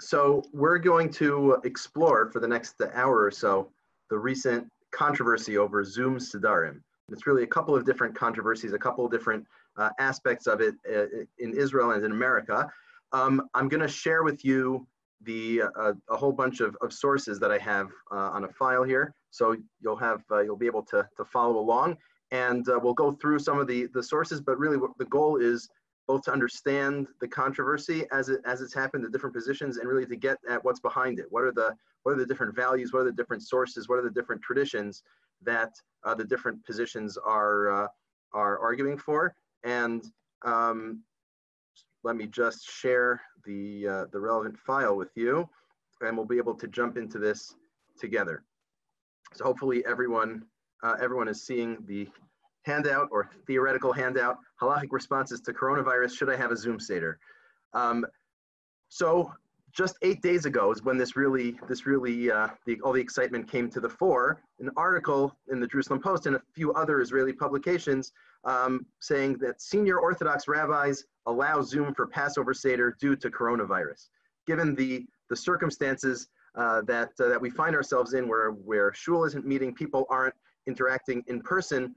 so we're going to explore for the next hour or so the recent controversy over Zoom Sedarim. It's really a couple of different controversies, a couple of different uh, aspects of it uh, in Israel and in America. Um, I'm going to share with you the uh, a whole bunch of, of sources that I have uh, on a file here. So you'll have uh, you'll be able to, to follow along, and uh, we'll go through some of the the sources. But really, the goal is both to understand the controversy as it as it's happened, the different positions, and really to get at what's behind it. What are the what are the different values? What are the different sources? What are the different traditions that uh, the different positions are uh, are arguing for? And um, let me just share the uh, the relevant file with you, and we'll be able to jump into this together. So hopefully everyone uh, everyone is seeing the handout or theoretical handout, halachic responses to coronavirus, should I have a Zoom Seder? Um, so just eight days ago is when this really, this really, uh, the, all the excitement came to the fore. An article in the Jerusalem Post and a few other Israeli publications um, saying that senior Orthodox rabbis allow Zoom for Passover Seder due to coronavirus. Given the, the circumstances uh, that, uh, that we find ourselves in where, where shul isn't meeting, people aren't interacting in person,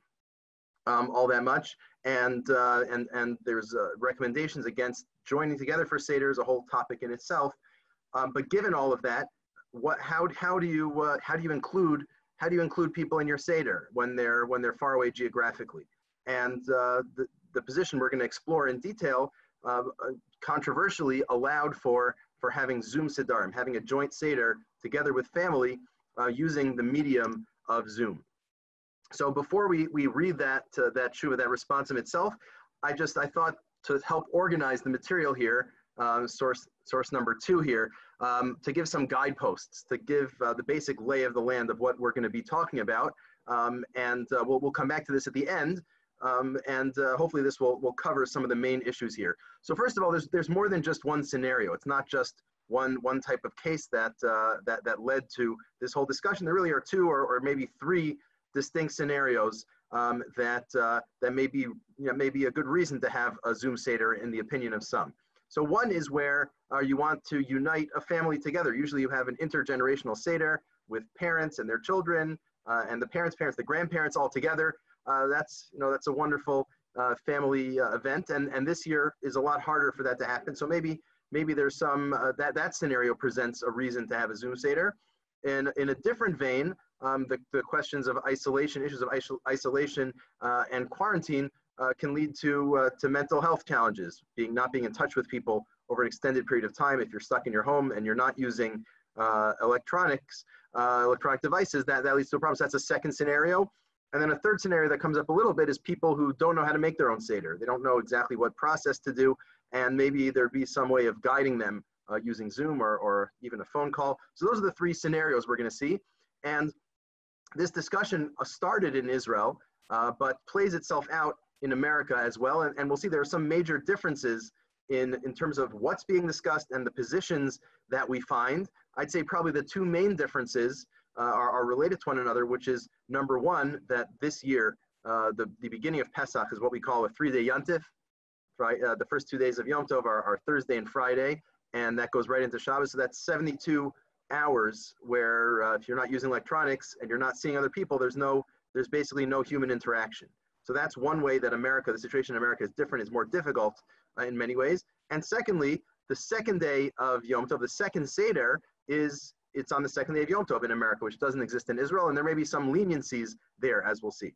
um, all that much. And, uh, and, and there's uh, recommendations against joining together for Seder is a whole topic in itself. Um, but given all of that, what, how, how, do you, uh, how do you include how do you include people in your Seder when they're, when they're far away geographically? And uh, the, the position we're going to explore in detail uh, controversially allowed for, for having Zoom Sedarim, having a joint Seder together with family uh, using the medium of Zoom so before we, we read that, uh, that shuva, that responsum itself, I just, I thought to help organize the material here, uh, source, source number two here, um, to give some guideposts, to give uh, the basic lay of the land of what we're going to be talking about. Um, and uh, we'll, we'll come back to this at the end. Um, and uh, hopefully this will, will cover some of the main issues here. So first of all, there's, there's more than just one scenario. It's not just one, one type of case that, uh, that, that led to this whole discussion. There really are two or, or maybe three distinct scenarios um, that, uh, that may, be, you know, may be a good reason to have a Zoom Seder in the opinion of some. So one is where uh, you want to unite a family together. Usually you have an intergenerational Seder with parents and their children uh, and the parents' parents, the grandparents all together. Uh, that's, you know, that's a wonderful uh, family uh, event. And, and this year is a lot harder for that to happen. So maybe, maybe there's some, that, that scenario presents a reason to have a Zoom Seder. In, in a different vein, um, the, the questions of isolation, issues of isolation uh, and quarantine uh, can lead to, uh, to mental health challenges, being not being in touch with people over an extended period of time. If you're stuck in your home and you're not using uh, electronics, uh, electronic devices, that, that leads to a problem. So that's a second scenario. And then a third scenario that comes up a little bit is people who don't know how to make their own Seder. They don't know exactly what process to do, and maybe there'd be some way of guiding them uh, using Zoom or, or even a phone call. So those are the three scenarios we're gonna see. And this discussion uh, started in Israel, uh, but plays itself out in America as well. And, and we'll see there are some major differences in, in terms of what's being discussed and the positions that we find. I'd say probably the two main differences uh, are, are, related to one another, which is number one, that this year, uh, the, the beginning of Pesach is what we call a three-day Yontif. Right, uh, the first two days of Yom Tov are, are Thursday and Friday, and that goes right into Shabbos. So that's 72 hours where uh, if you're not using electronics and you're not seeing other people, there's no, there's basically no human interaction. So that's one way that America, the situation in America is different, is more difficult uh, in many ways. And secondly, the second day of Yom Tov, the second Seder, is it's on the second day of Yom Tov in America, which doesn't exist in Israel, and there may be some leniencies there, as we'll see.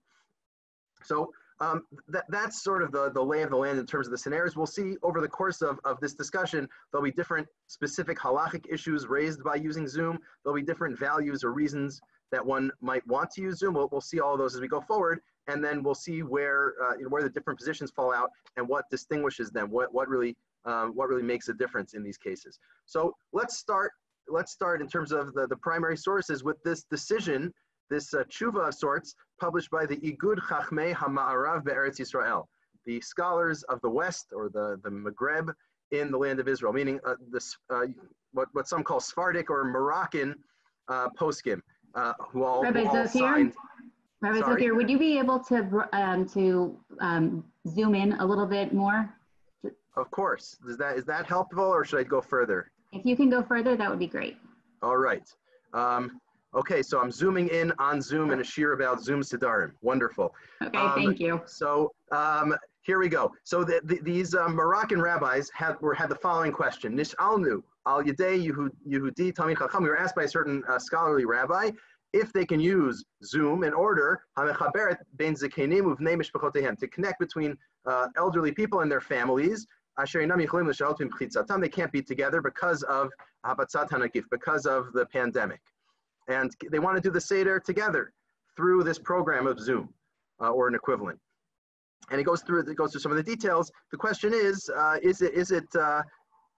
So um, that, that's sort of the, the lay of the land in terms of the scenarios. We'll see over the course of, of this discussion, there'll be different specific halachic issues raised by using Zoom. There'll be different values or reasons that one might want to use Zoom. We'll, we'll see all of those as we go forward, and then we'll see where, uh, you know, where the different positions fall out and what distinguishes them, what, what, really, um, what really makes a difference in these cases. So let's start, let's start in terms of the, the primary sources with this decision this uh, tshuva of sorts published by the Igud Chachmei HaMa'arav Be'eretz Yisrael, the scholars of the West or the, the Maghreb in the land of Israel, meaning uh, this, uh, what, what some call Sephardic or Moroccan uh, poskim, uh, who all, Rabbi who all signed. Rabbi Zuckier, would you be able to, um, to um, zoom in a little bit more? Of course. Is that, is that helpful or should I go further? If you can go further, that would be great. All right. Um, okay, so I'm zooming in on Zoom and a shiur about Zoom Sedarim. Wonderful. Okay, Um, thank you. So um, here we go. So the, the, these uh, Moroccan rabbis had, were, had the following question. Nish'alnu al yedei Yehudi Talmid Chacham. We were asked by a certain uh, scholarly rabbi if they can use Zoom in order hamechaberet ben zekenim uvnei mishpachotehem to connect between uh, elderly people and their families. Asher inam yicholim. They can't be together because of because of the pandemic, and they want to do the seder together through this program of Zoom uh, or an equivalent and it goes through it goes through some of the details. The question is, uh, is it is it uh,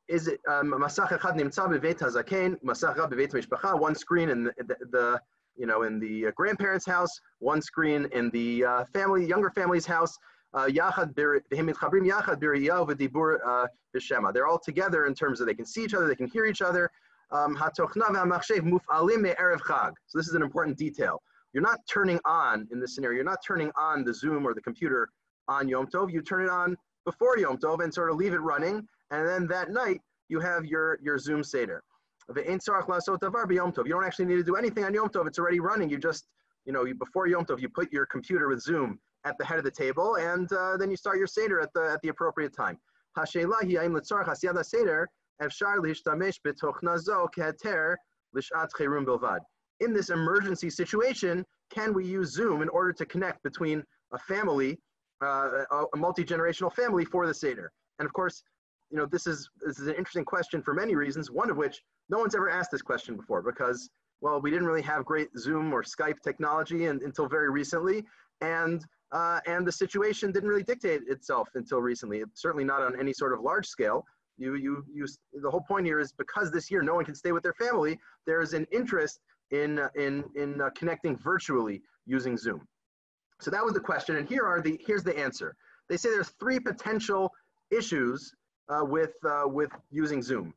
is it um, masach echad nimtza beveit hazaken, masach beveit mishpacha, one screen in the, the, the you know in the uh, grandparents' house, one screen in the uh, family younger family's house. Yachad yachad. They're all together in terms of they can see each other, they can hear each other. Um. So this is an important detail. You're not turning on in this scenario. You're not turning on the Zoom or the computer on Yom Tov. You turn it on before Yom Tov and sort of leave it running. And then that night, you have your, your Zoom Seder. You don't actually need to do anything on Yom Tov. It's already running. You just, you know, you, before Yom Tov, you put your computer with Zoom at the head of the table, and uh, then you start your Seder at the, at the appropriate time. In this emergency situation, can we use Zoom in order to connect between a family uh, a multi-generational family for the Seder. And of course, you know, this is, this is an interesting question for many reasons, one of which no one's ever asked this question before because, well, we didn't really have great Zoom or Skype technology and, until very recently. And, uh, and the situation didn't really dictate itself until recently, certainly not on any sort of large scale. You, you, you, the whole point here is because this year no one can stay with their family, there's an interest in, in, in uh, connecting virtually using Zoom. So that was the question, and here are the here's the answer. They say there's three potential issues uh, with uh, with using Zoom.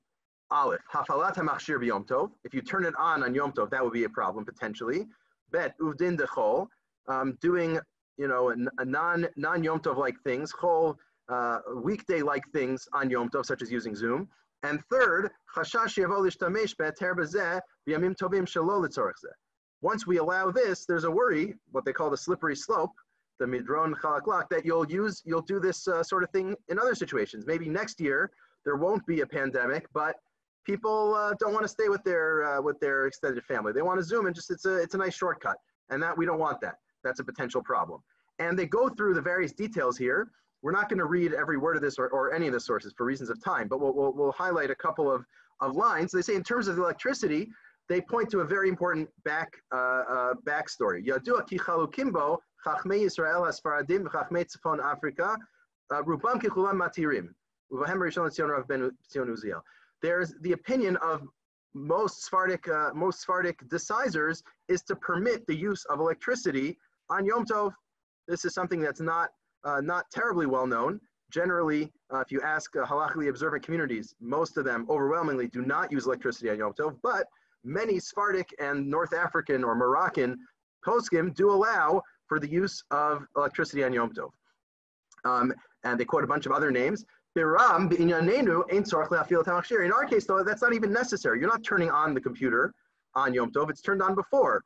Aleph, hafalat hamachshir b'yom tov. If you turn it on on Yom Tov, that would be a problem potentially. Bet uvdin dechol, um, doing you know a, a non non Yom Tov like things, chol uh, weekday like things on Yom Tov, such as using Zoom. And third, once we allow this, there's a worry, what they call the slippery slope, the midron chalaklak, that you'll use, you'll do this uh, sort of thing in other situations. Maybe next year there won't be a pandemic, but people uh, don't want to stay with their uh, with their extended family. They want to zoom and just it's a it's a nice shortcut, and that we don't want that. That's a potential problem. And they go through the various details here. We're not going to read every word of this or, or any of the sources for reasons of time, but we'll, we'll, we'll highlight a couple of, of lines. They say in terms of electricity, they point to a very important back uh, uh, backstory. Yadua ki chalukimbo chachmei Yisrael asfaradim v'chachmei tzifon Africa uh, rubam kichulam matirim ben Uziel. There's the opinion of most Sephardic uh, most Sephardic decisors is to permit the use of electricity on Yom Tov. This is something that's not uh, not terribly well known. Generally, uh, if you ask uh, halachically observant communities, most of them overwhelmingly do not use electricity on Yom Tov, but many Sephardic and North African or Moroccan poskim do allow for the use of electricity on Yom Tov. Um, and they quote a bunch of other names. In our case, though, that's not even necessary. You're not turning on the computer on Yom Tov. It's turned on before.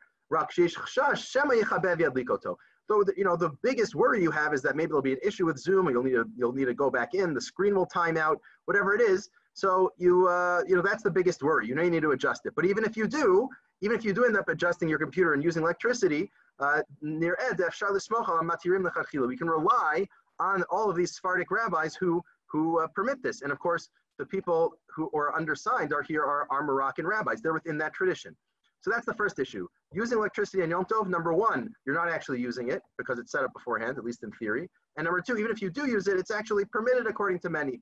So the, you know the biggest worry you have is that maybe there'll be an issue with Zoom, you'll need to you'll need to go back in. The screen will time out, whatever it is. So you, uh, you know, that's the biggest worry. You know you need to adjust it. But even if you do, even if you do end up adjusting your computer and using electricity, near uh, we can rely on all of these Sephardic rabbis who, who uh, permit this. And of course, the people who are undersigned are here are, are Moroccan rabbis. They're within that tradition. So that's the first issue. Using electricity on Yom Tov, number one, you're not actually using it because it's set up beforehand, at least in theory. And number two, even if you do use it, it's actually permitted according to many.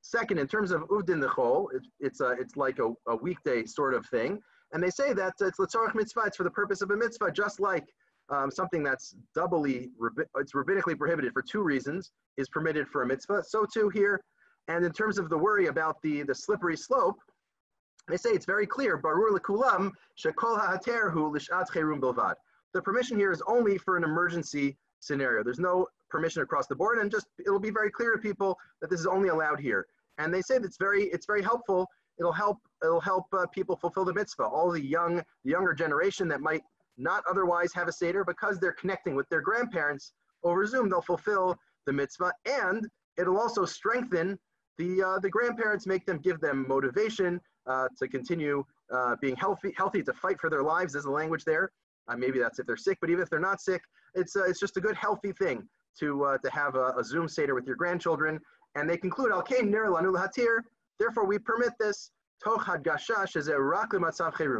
Second, in terms of Uvdin Nechol, it's, it's, it's like a, a weekday sort of thing. And they say that it's Letzorach Mitzvah, it's for the purpose of a mitzvah, just like um, something that's doubly, it's rabbinically prohibited for two reasons, is permitted for a mitzvah. So too here. And in terms of the worry about the, the slippery slope, they say it's very clear, Barur lekulam shekol ha'ater hu lishat cherum bilvad. The permission here is only for an emergency scenario. There's no permission across the board, and just it'll be very clear to people that this is only allowed here. And they say that's very it's very helpful it'll help it'll help uh, people fulfill the mitzvah. All the young the younger generation that might not otherwise have a seder because they're connecting with their grandparents over Zoom, they'll fulfill the mitzvah, and it'll also strengthen the uh, the grandparents, make them give them motivation uh, to continue uh, being healthy, healthy to fight for their lives. There's a language there. Uh, maybe that's if they're sick, but even if they're not sick, it's uh, it's just a good healthy thing to to have a, a Zoom seder with your grandchildren. And they conclude, Al ner lanu hatir. Therefore, we permit this. Toch hadgashash is a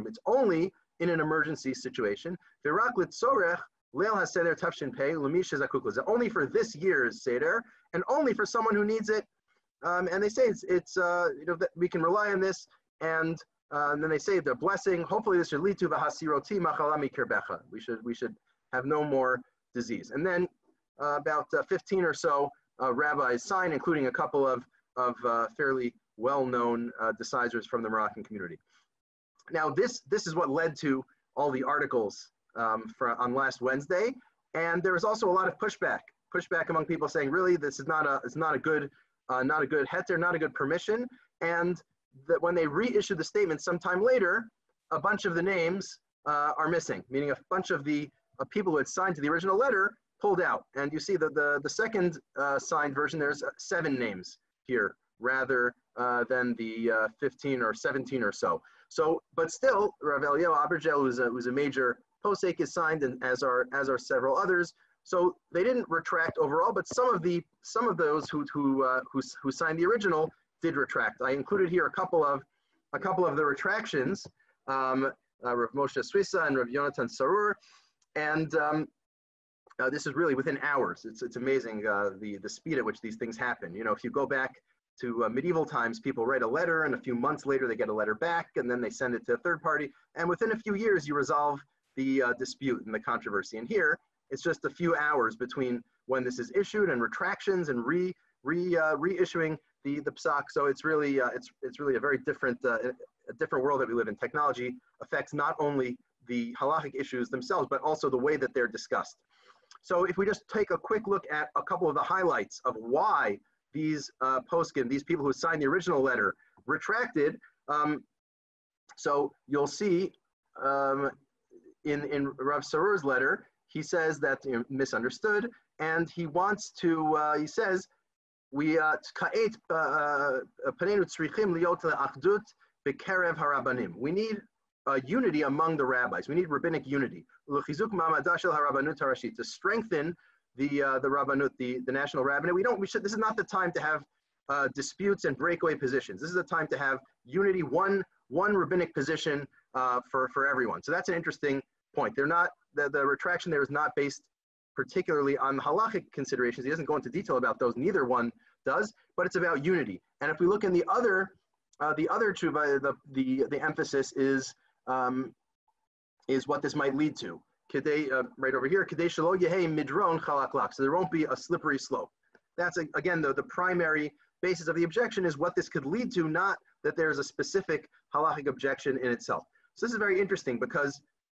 It's only in an emergency situation. Virak litzorech leil haseder tafshin pei lumish Only for this year's seder, and only for someone who needs it. Um, and they say it's, it's uh, you know that we can rely on this, and, uh, and then they say the blessing. Hopefully, this should lead to v'hasiroti machalami kirbecha. We should we should have no more disease. And then uh, about uh, 15 or so uh, rabbis sign, including a couple of, of uh, fairly well-known uh, decisors from the Moroccan community. Now, this, this is what led to all the articles um, for, on last Wednesday, and there was also a lot of pushback, pushback among people saying, really, this is not a, it's not a good, not a good heter, not a good permission, and that when they reissued the statement sometime later, a bunch of the names uh, are missing, meaning a bunch of the uh, people who had signed to the original letter pulled out. And you see that the, the second uh, signed version, there's seven names here rather uh, than the uh, 15 or 17 or so. So, but still, Rav Eliyahu Abergel, who's a, who's a major posek, is signed, and as are as are several others. So they didn't retract overall, but some of the some of those who who uh, who, who signed the original did retract. I included here a couple of a couple of the retractions. Um, uh, Rav Moshe Swissa and Rav Yonatan Sarur, and um, uh, this is really within hours. It's, it's amazing uh, the, the speed at which these things happen. You know, if you go back to uh, medieval times, people write a letter and a few months later they get a letter back and then they send it to a third party. And within a few years, you resolve the uh, dispute and the controversy. And here, it's just a few hours between when this is issued and retractions and re, re, uh, reissuing the, the psak. So it's really, uh, it's, it's really a very different, a different world that we live in. Technology affects not only the halachic issues themselves, but also the way that they're discussed. So if we just take a quick look at a couple of the highlights of why these uh, these people who signed the original letter, retracted. Um, so you'll see um, in, in Rav Sarur's letter, he says that you know, misunderstood, and he wants to, uh, he says, we uh, panenu tzrichim liot achdut bekerev harabanim. We need uh, unity among the rabbis. We need rabbinic unity. To strengthen the uh, the rabbanut, the, the national rabbinate. We don't. We should. This is not the time to have uh, disputes and breakaway positions. This is a time to have unity, one one rabbinic position uh, for for everyone. So that's an interesting point. They're not the, the retraction there is not based particularly on the halachic considerations. He doesn't go into detail about those. Neither one does, but it's about unity. And if we look in the other uh, the other tshuva, the, the the emphasis is um, is what this might lead to. Kidei, uh, right over here, Kidei Shalo Midron Chalaklak. So there won't be a slippery slope. That's, again, the, the primary basis of the objection is what this could lead to, not that there's a specific halachic objection in itself. So this is very interesting because,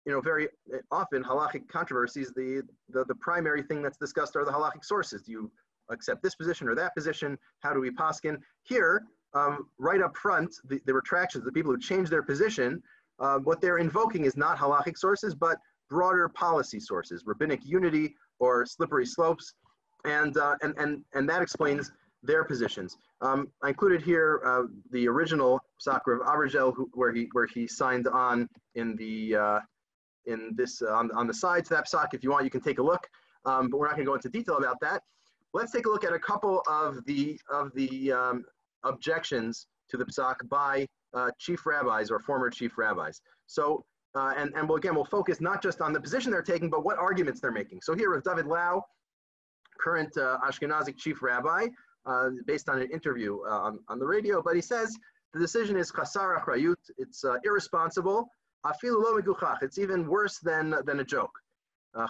you know, very often halachic controversies, the, the, the primary thing that's discussed are the halachic sources. Do you accept this position or that position? How do we poskin? Here, um, right up front, the, the retractions, the people who change their position, uh, what they're invoking is not halachic sources, but broader policy sources, rabbinic unity or slippery slopes, and, uh, and, and, and that explains their positions. Um, I included here uh, the original Sakra of Abergel, where he where he signed on in the uh, in this uh, on, on the side to that psak. If you want, you can take a look, um, but we're not going to go into detail about that. Let's take a look at a couple of the of the um, objections to the psak by uh, chief rabbis or former chief rabbis. So uh, and, and we'll, again, we'll focus not just on the position they're taking, but what arguments they're making. So here with David Lau, current uh, Ashkenazic chief rabbi, uh, based on an interview uh, on, on the radio, but he says the decision is chasar achrayut, it's irresponsible, it's even worse than, than a joke. Uh.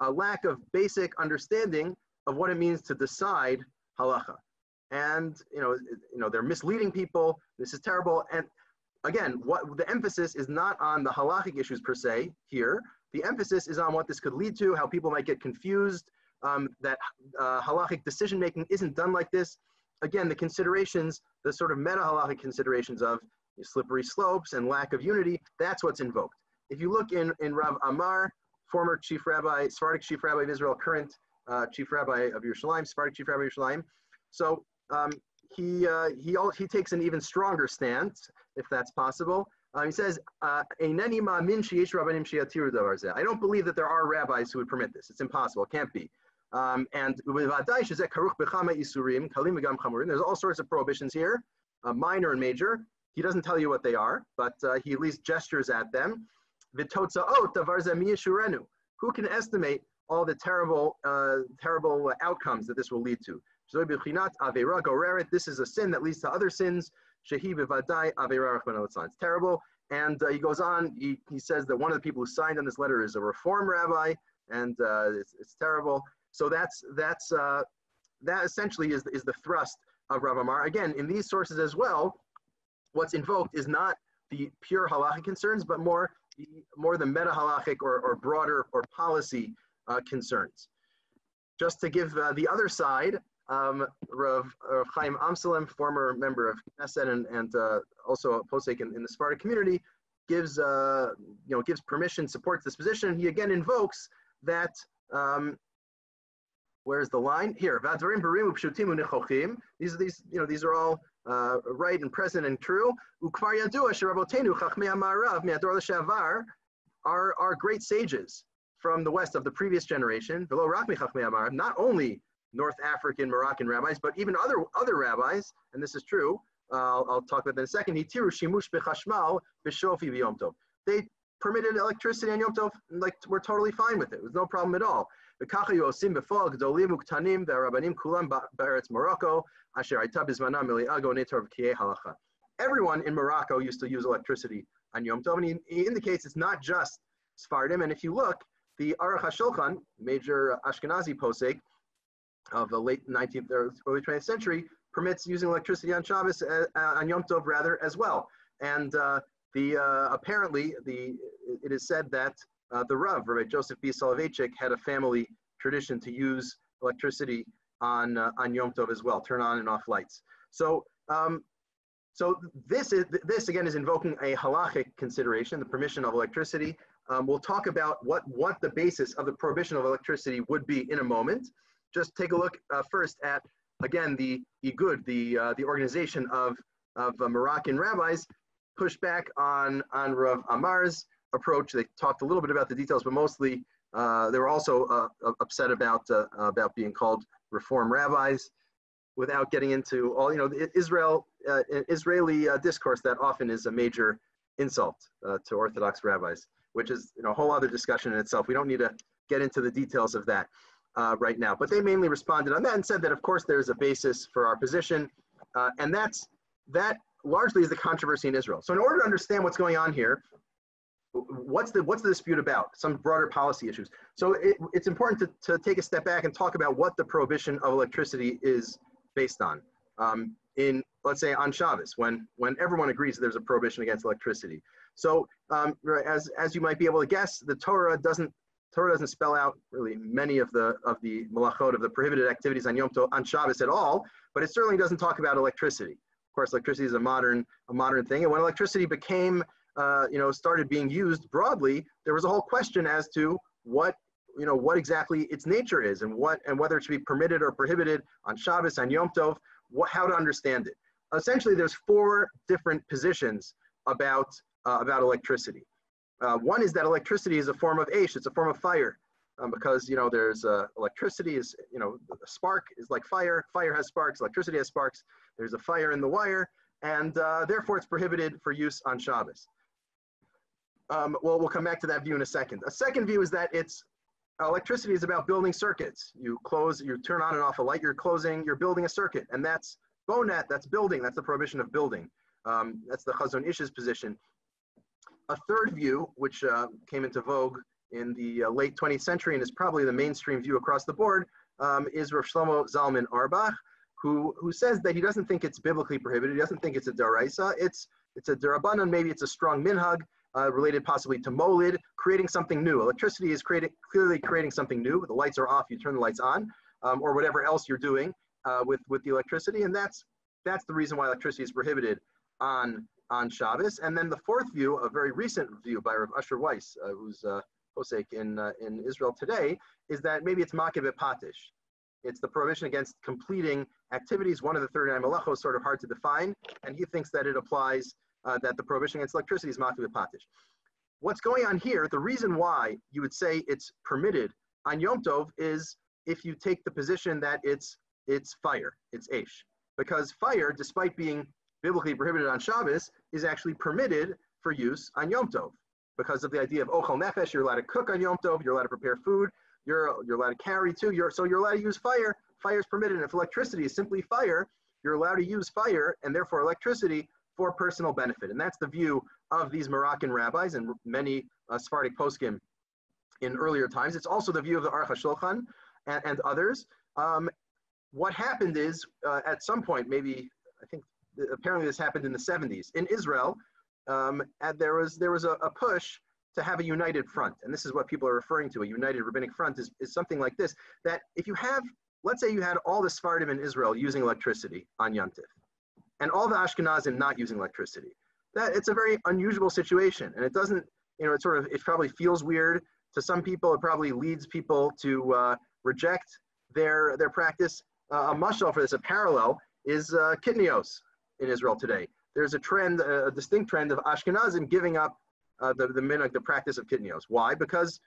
A lack of basic understanding of what it means to decide halacha and you know, you know, they're misleading people. This is terrible. And again, what the emphasis is not on the halachic issues per se here. The emphasis is on what this could lead to, how people might get confused, um, that uh, halachic decision making isn't done like this. Again, the considerations, the sort of meta halachic considerations of slippery slopes and lack of unity, that's what's invoked. If you look in, in Rav Amar, former chief rabbi, Sephardic chief rabbi of Israel, current uh, chief rabbi of Yerushalayim, Sephardic chief rabbi of Yerushalayim. So um, he, uh, he, all, he takes an even stronger stance, if that's possible. Uh, he says, uh, I don't believe that there are rabbis who would permit this. It's impossible. It can't be. Um, and there's all sorts of prohibitions here, uh, minor and major. He doesn't tell you what they are, but uh, he at least gestures at them. Who can estimate all the terrible, uh, terrible outcomes that this will lead to? This is a sin that leads to other sins. It's terrible. And uh, he goes on, he, he says that one of the people who signed on this letter is a reform rabbi, and uh, it's, it's, terrible. So that's, that's, uh, that essentially is, is the thrust of Rav Amar. Again, in these sources as well, what's invoked is not the pure halachic concerns, but more the, more the meta halachic or, or broader or policy uh, concerns. Just to give uh, the other side, um, Rav, Rav Chaim Amsalem, former member of Knesset and, and uh, also a posek in, in, the Sfardi community, gives uh, you know gives permission, supports this position. He again invokes that. Um, where's the line here? These are these you know these are all uh, right and present and true. Are, are great sages from the west of the previous generation. Not only North African, Moroccan rabbis, but even other, other rabbis, and this is true, uh, I'll, talk about that in a second. They permitted electricity on Yom Tov, like we're totally fine with it. There's no problem at all. Everyone in Morocco used to use electricity on Yom Tov, and he, he indicates it's not just Sfardim. And if you look, the Aruch HaShulchan, major Ashkenazi posek, of the late 19th or early 20th century permits using electricity on Shabbos, uh, uh, on Yom Tov rather, as well. And uh, the uh, apparently, the it is said that uh, the Rav, Rabbi Joseph B. Soloveitchik, had a family tradition to use electricity on, uh, on Yom Tov as well, turn on and off lights. So, um, so this, is, this again is invoking a halachic consideration, the permission of electricity. Um, we'll talk about what, what the basis of the prohibition of electricity would be in a moment just take a look uh, first at, again, the Igud, the, uh, the organization of, of uh, Moroccan rabbis, push back on, on Rav Amar's approach. They talked a little bit about the details, but mostly uh, they were also uh, upset about, uh, about being called reform rabbis without getting into all, you know, Israel, Israeli discourse that often is a major insult to Orthodox rabbis, which is you know, a whole other discussion in itself. We don't need to get into the details of that uh, right now. But they mainly responded on that and said that, of course, there's a basis for our position. Uh, and that's, that largely is the controversy in Israel. So in order to understand what's going on here, what's the, what's the dispute about? Some broader policy issues. So it, it's important to, to take a step back and talk about what the prohibition of electricity is based on. Um, in, let's say, on Shabbos, when, when everyone agrees there's a prohibition against electricity. So um, as, as you might be able to guess, the Torah doesn't Torah doesn't spell out really many of the of the malachot of the prohibited activities on Yom Tov on Shabbos at all, but it certainly doesn't talk about electricity. Of course, electricity is a modern a modern thing, and when electricity became uh, you know started being used broadly, there was a whole question as to what you know what exactly its nature is and what and whether it should be permitted or prohibited on Shabbos and Yom Tov, what, how to understand it. Essentially, there's four different positions about uh, about electricity. Uh, one is that electricity is a form of aish, it's a form of fire. Um, because you know there's uh, electricity is you know a spark is like fire fire has sparks electricity has sparks there's a fire in the wire and uh, therefore it's prohibited for use on Shabbos. Um, well, we'll come back to that view in a second. A second view is that it's electricity is about building circuits. You close, you turn on and off a light, you're closing, you're building a circuit, and that's bonet, that's building, that's the prohibition of building. Um, that's the Chazon Ish's position a third view, which uh, came into vogue in the uh, late 20th century and is probably the mainstream view across the board, um, is Rav Shlomo Zalman Auerbach, who, who says that he doesn't think it's biblically prohibited. He doesn't think it's a daraisa. It's, it's a darabanan, maybe it's a strong minhag, uh, related possibly to molid, creating something new. Electricity is creating, clearly creating something new. The lights are off, you turn the lights on, um, or whatever else you're doing. uh, with with the electricity, and that's that's the reason why electricity is prohibited on on Shabbos. And then the fourth view, a very recent view by Rav Asher Weiss, uh, who's uh, posek in uh, in Israel today, is that maybe it's makiv patish. It's the prohibition against completing activities. One of the 39 malachos sort of hard to define, and he thinks that it applies uh, that the prohibition against electricity is makiv patish. What's going on here? The reason why you would say it's permitted on Yom Tov is if you take the position that it's it's fire, it's Aish. Because fire, despite being biblically prohibited on Shabbos, is actually permitted for use on Yom Tov. Because of the idea of Ochel Nefesh, you're allowed to cook on Yom Tov, you're allowed to prepare food, you're, you're allowed to carry too, you're, so you're allowed to use fire. Fire is permitted. And if electricity is simply fire, you're allowed to use fire and therefore electricity for personal benefit. And that's the view of these Moroccan rabbis and many uh, Sephardic poskim in earlier times. It's also the view of the Aruch HaShulchan and, and others. Um, what happened is, uh, at some point, maybe I think apparently this happened in the 70s in Israel, um, and there was there was a, a, push to have a united front, and this is what people are referring to. A united rabbinic front is, is something like this: that if you have, let's say, you had all the Sephardim in Israel using electricity on Yom Yontif, and all the Ashkenazim not using electricity, that it's a very unusual situation, and it doesn't, you know, it sort of it probably feels weird to some people. It probably leads people to uh, reject their their practice uh, a mushal for this, a parallel, is uh, kitnios in Israel today. There's a trend, a distinct trend of Ashkenazim giving up uh, the, the minhag, the practice of kitnios. Why? Because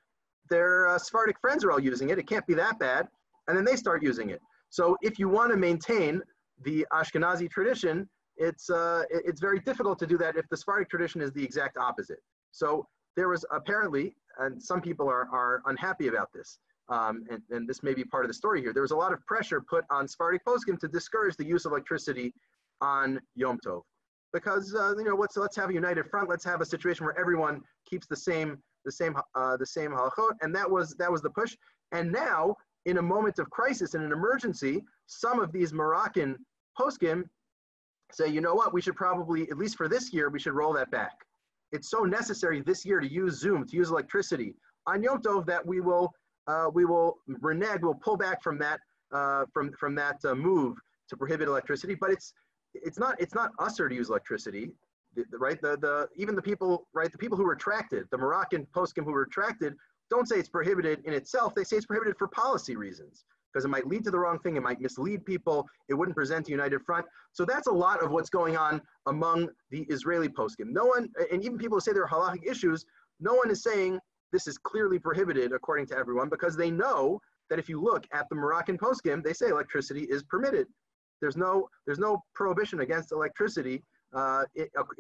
their uh, Sephardic friends are all using it. It can't be that bad. And then they start using it. So if you want to maintain the Ashkenazi tradition, it's, uh, it's very difficult to do that if the Sephardic tradition is the exact opposite. So there was apparently, and some people are, are unhappy about this, um, and, and, this may be part of the story here, there was a lot of pressure put on Sephardic poskim to discourage the use of electricity on Yom Tov. Because, uh, you know, let's, let's have a united front, let's have a situation where everyone keeps the same, the same, uh, the same halachot, and that was, that was the push. And now, in a moment of crisis, in an emergency, some of these Moroccan poskim say, you know what, we should probably, at least for this year, we should roll that back. It's so necessary this year to use Zoom, to use electricity on Yom Tov that we will uh, we will renege, will pull back from that uh, from from that uh, move to prohibit electricity. But it's it's not it's not assur to use electricity, right? The the even the people right the people who retracted the Moroccan poskim who retracted don't say it's prohibited in itself. They say it's prohibited for policy reasons because it might lead to the wrong thing. It might mislead people. It wouldn't present a united front. So that's a lot of what's going on among the Israeli poskim. No one, and even people who say there are halachic issues, no one is saying this is clearly prohibited according to everyone because they know that if you look at the Moroccan poskim, they say electricity is permitted. There's no, there's no prohibition against electricity uh,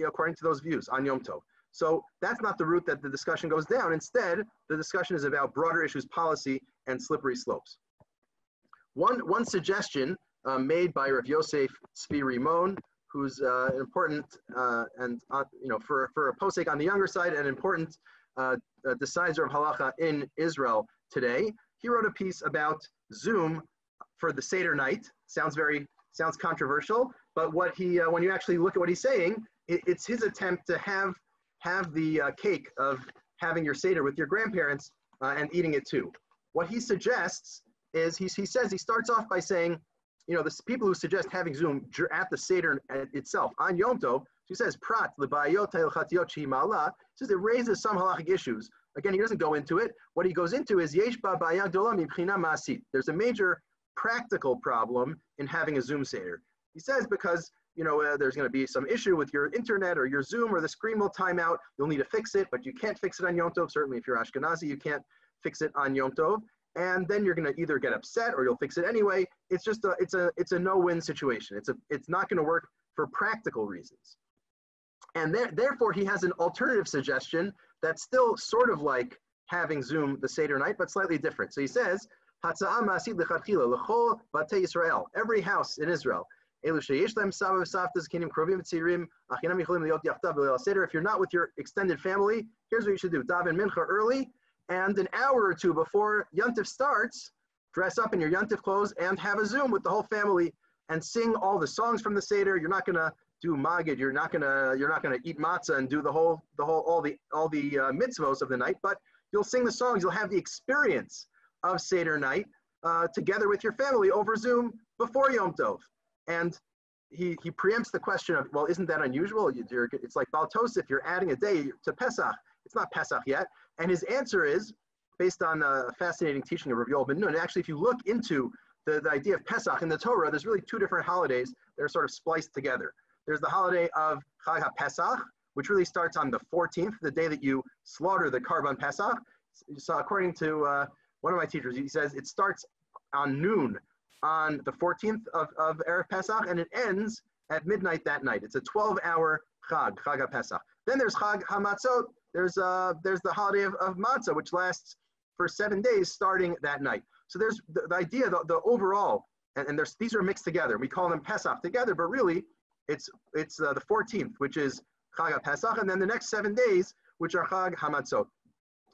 according to those views on Yom Tov. So that's not the route that the discussion goes down. Instead, the discussion is about broader issues, policy, and slippery slopes. One, one suggestion uh, made by Rav Yosef Tzvi Rimon, who's uh, important uh, and uh, you know for, for a posek on the younger side, an important uh, uh, decider of halacha in Israel today. He wrote a piece about Zoom for the Seder night. Sounds very sounds controversial, but what he when you actually look at what he's saying, it, it's his attempt to have have the cake of having your Seder with your grandparents and eating it too. What he suggests is he, he says he starts off by saying, you know, the people who suggest having Zoom at the Seder itself on Yom Tov she says, Prat, says it raises some halachic issues. Again, he doesn't go into it. What he goes into is Yesh masit. There's a major practical problem in having a Zoom Seder. He says because you know uh, there's going to be some issue with your internet or your Zoom or the screen will time out. You'll need to fix it, but you can't fix it on Yom Tov. Certainly, if you're Ashkenazi, you can't fix it on Yom Tov. And then you're going to either get upset or you'll fix it anyway. It's just a it's a it's a no-win situation. It's a it's not going to work for practical reasons. And there, therefore, he has an alternative suggestion that's still sort of like having Zoom the Seder night, but slightly different. So he says, Every house in Israel, if you're not with your extended family, here's what you should do. Daven mincha early, and an hour or two before Yontif starts, dress up in your Yontif clothes and have a Zoom with the whole family and sing all the songs from the Seder. You're not to do magid, you're not gonna you're not gonna eat matzah and do the whole the whole all the all the uh, mitzvos of the night, but you'll sing the songs. You'll have the experience of Seder night uh, together with your family over Zoom before Yom Tov. And he, he preempts the question of, well, isn't that unusual? You, it's like Baltos, if you're adding a day to Pesach, it's not Pesach yet. And his answer is, based on a fascinating teaching of Rav Yoel Ben Nun, actually, if you look into the, the idea of Pesach in the Torah, there's really two different holidays that are sort of spliced together. There's the holiday of Chag HaPesach, which really starts on the 14th, the day that you slaughter the Korban Pesach. So according to uh, one of my teachers, he says it starts on noon on the 14th of, of Erev Pesach, and it ends at midnight that night. It's a 12-hour Chag, Chag HaPesach. Then there's Chag HaMatzot. There's, uh, there's the holiday of, of Matzah, which lasts for seven days starting that night. So there's the, the idea, the, the overall, and, and there's, these are mixed together. We call them Pesach together, but really it's, it's uh, the 14th, which is Chag Pesach, and then the next seven days, which are Chag Hamatzot.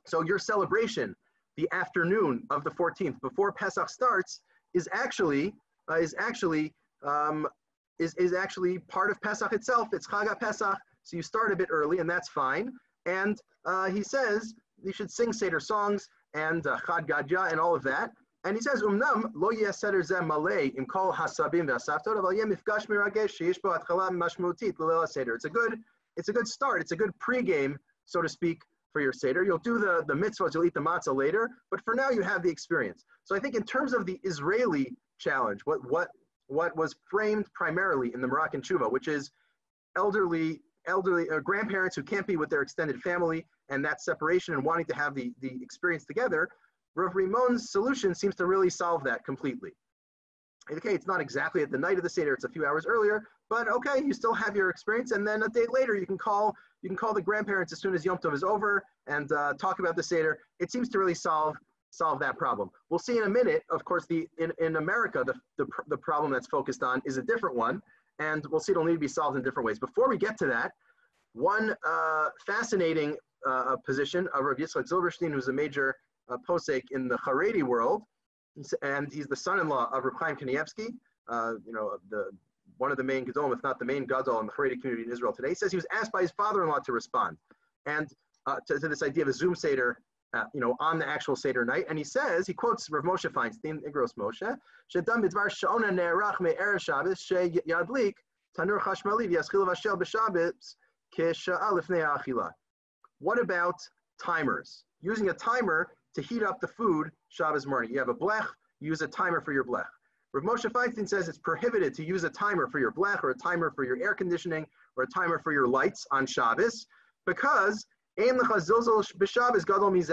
So your celebration, the afternoon of the 14th, before Pesach starts, is actually uh, is actually um, is, is actually part of Pesach itself. It's Chag Pesach, so you start a bit early, and that's fine. And uh, he says you should sing Seder songs and uh, Chad and all of that. And he says, Umnam lo yeseder zeh malei im kol hasabim v'asaftot, aval yeh mifgash miragesh sheyesh bo atchala mashmutit l'leil seder. It's a good, it's a good start. It's a good pregame, so to speak, for your seder. You'll do the the mitzvahs, you'll eat the matzah later, but for now you have the experience. So I think in terms of the Israeli challenge, what what what was framed primarily in the Moroccan tshuva, which is elderly elderly uh, grandparents who can't be with their extended family and that separation and wanting to have the, the experience together, Rav solution seems to really solve that completely. Okay, it's not exactly at the night of the Seder, it's a few hours earlier, but okay, you still have your experience, and then a day later you can call you can call the grandparents as soon as Yom Tov is over and uh, talk about the Seder. It seems to really solve solve that problem. We'll see in a minute, of course, the in, in America, the, the, the problem that's focused on is a different one, and we'll see it'll need to be solved in different ways. Before we get to that, one uh, fascinating uh, position of Rav Yitzchak Zilberstein, who's a major uh, posek in the Haredi world, and he's the son-in-law of Reb Chaim Kanievsky, uh, you know, the one of the main Gedolim, if not the main Gadol in the Haredi community in Israel today. He says he was asked by his father-in-law to respond, and uh, to, to, this idea of a Zoom Seder, uh, you know, on the actual Seder night. And he says, he quotes Rav Moshe Feinstein, Igros Moshe, Shedam bidvar shona ne'erach me'er Shabbos she yadlik tanur chashmali v'yaschil v'ashel b'Shabbos kisha'a lifnei achila. What about timers? Using a timer to heat up the food Shabbos morning. You have a blech, use a timer for your blech. Rav Moshe Feinstein says it's prohibited to use a timer for your blech or a timer for your air conditioning or a timer for your lights on Shabbos because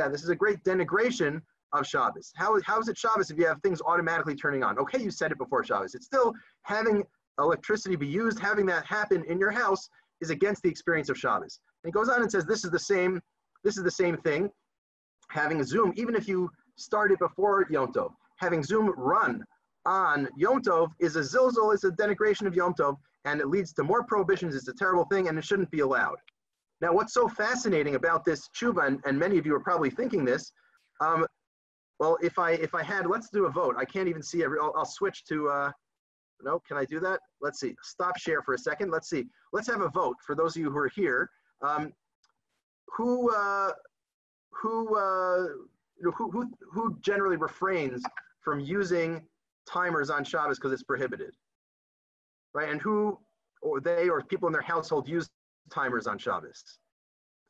this is a great denigration of Shabbos. How, how is it Shabbos if you have things automatically turning on? Okay, you said it before Shabbos. It's still having electricity be used, having that happen in your house is against the experience of Shabbos. And he goes on and says this is the same, this is the same thing. Having Zoom, even if you started before Yom Tov, having Zoom run on Yom Tov is a zilzal, is a denigration of Yom Tov, and it leads to more prohibitions. It's a terrible thing, and it shouldn't be allowed. Now, what's so fascinating about this tshuva, and, and many of you are probably thinking this, um, well, if I if I had, let's do a vote. I can't even see every. I'll, I'll switch to. Uh, no, can I do that? Let's see. Stop share for a second. Let's see. Let's have a vote for those of you who are here. Um, who uh, who uh, who who who generally refrains from using timers on Shabbos because it's prohibited, right? And who or they or people in their household use timers on Shabbos.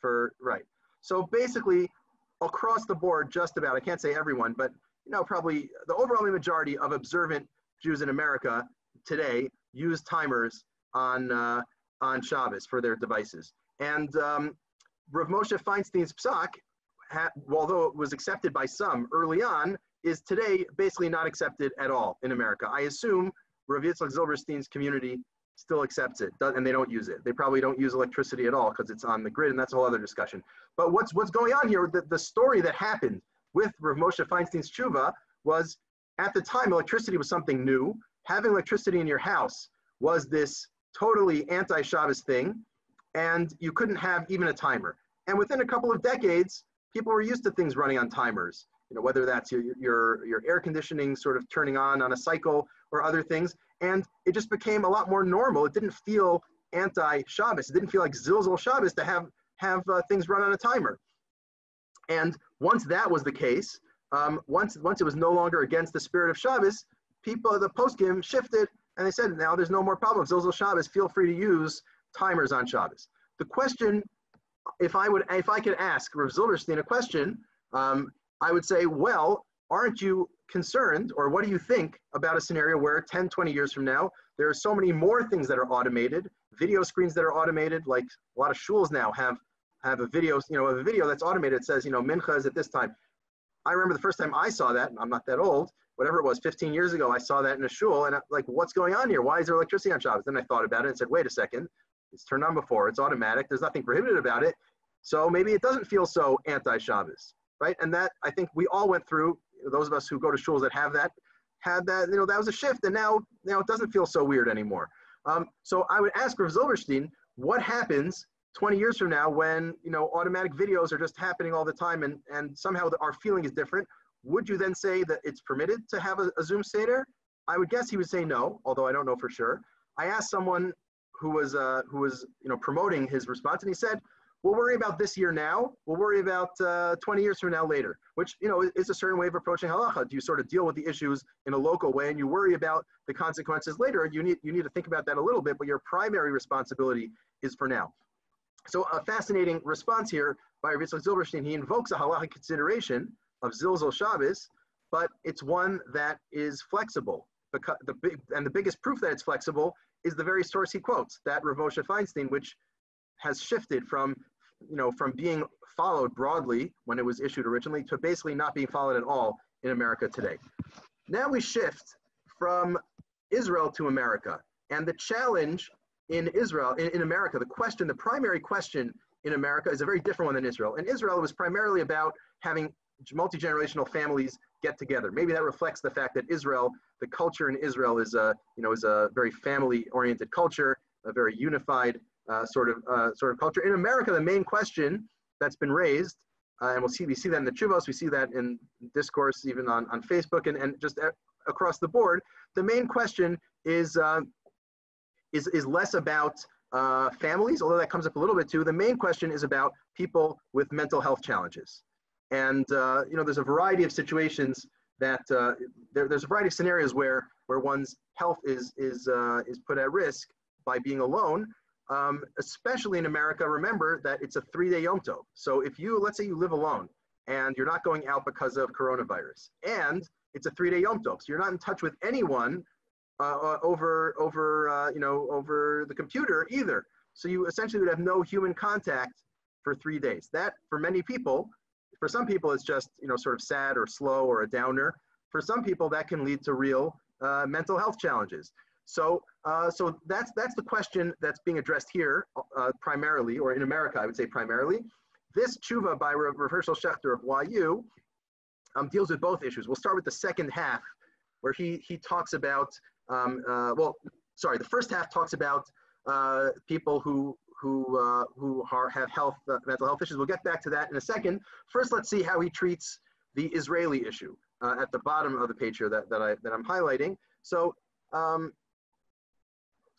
For right. So basically, across the board, just about I can't say everyone, but you know probably the overwhelming majority of observant Jews in America today use timers on uh, on Shabbos for their devices. And um, Rav Moshe Feinstein's psak, ha- although it was accepted by some early on, is today basically not accepted at all in America. I assume Rav Yitzchak Zilberstein's community still accepts it and they don't use it. They probably don't use electricity at all because it's on the grid and that's a whole other discussion. But what's, what's going on here, the, the story that happened with Rav Moshe Feinstein's tshuva was at the time electricity was something new. Having electricity in your house was this totally anti-Shabbos thing and you couldn't have even a timer. And within a couple of decades, people were used to things running on timers. You know, whether that's your, your, your air conditioning sort of turning on on a cycle or other things. And it just became a lot more normal. It didn't feel anti-Shabbos. It didn't feel like Zilzal Shabbos to have, have uh, things run on a timer. And once that was the case, um, once once it was no longer against the spirit of Shabbos, people the poskim shifted and they said now there's no more problems. Zilzal Shabbos, feel free to use timers on Shabbos. The question, if I would if I could ask Rav Zilberstein a question, um, I would say, well, aren't you concerned or what do you think about a scenario where 10, 20 years from now, there are so many more things that are automated, video screens that are automated, like a lot of shuls now have have a video, you know, a video that's automated. It says, you know, mincha is at this time. I remember the first time I saw that, and I'm not that old, whatever it was, 15 years ago, I saw that in a shul and I'm like, what's going on here? Why is there electricity on Shabbos? Then I thought about it and said, wait a second, it's turned on before, it's automatic, there's nothing prohibited about it. So maybe it doesn't feel so anti-Shabbos, right? And that, I think we all went through, those of us who go to schools that have that, had that, you know, that was a shift and now, you know, it doesn't feel so weird anymore. Um, so I would ask Rav Zilberstein, what happens 20 years from now when you know automatic videos are just happening all the time and, and somehow the, our feeling is different would you then say that it's permitted to have a, a zoom seder i would guess he would say no although i don't know for sure i asked someone who was uh, who was you know promoting his response and he said we'll worry about this year now we'll worry about uh, 20 years from now later which you know is a certain way of approaching halacha do you sort of deal with the issues in a local way and you worry about the consequences later you need you need to think about that a little bit but your primary responsibility is for now so a fascinating response here by Rabbi Zilberstein. He invokes a halachic consideration of Zilzal Shabbos, but it's one that is flexible. Because the big, and the biggest proof that it's flexible is the very source he quotes, that Rav Moshe Feinstein, which has shifted from, you know, from being followed broadly when it was issued originally to basically not being followed at all in America today. Now we shift from Israel to America. And the challenge in Israel, in, in America, the question, the primary question in America is a very different one than Israel. In Israel, it was primarily about having multi-generational families get together. Maybe that reflects the fact that Israel, the culture in Israel is a, you know, is a very family-oriented culture, a very unified uh, sort of uh, sort of culture. In America, the main question that's been raised, uh, and we'll see we see that in the tshuvos, we see that in discourse even on, on Facebook and, and just across the board. The main question is uh, is, is less about uh, families, although that comes up a little bit too. The main question is about people with mental health challenges. And, you know, there's a variety of situations that, there, there's a variety of scenarios where, where one's health is, is, is put at risk by being alone. Um, especially in America, remember that it's a three-day Yom Tov. So if you, let's say you live alone and you're not going out because of coronavirus, and it's a three-day Yom Tov, so you're not in touch with anyone uh, uh, over over uh, you know over the computer either. So you essentially would have no human contact for three days. That for many people, for some people it's just you know sort of sad or slow or a downer. For some people that can lead to real uh, mental health challenges. So uh, so that's that's the question that's being addressed here uh, primarily, or in America I would say primarily. This tshuva by Rav Hershel Schachter of YU um, deals with both issues. We'll start with the second half, where he he talks about um, uh, well, sorry, the first half talks about uh, people who who uh, who are, have health uh, mental health issues. We'll get back to that in a second. First, let's see how he treats the Israeli issue at the bottom of the page here that, that I that I'm highlighting. So um,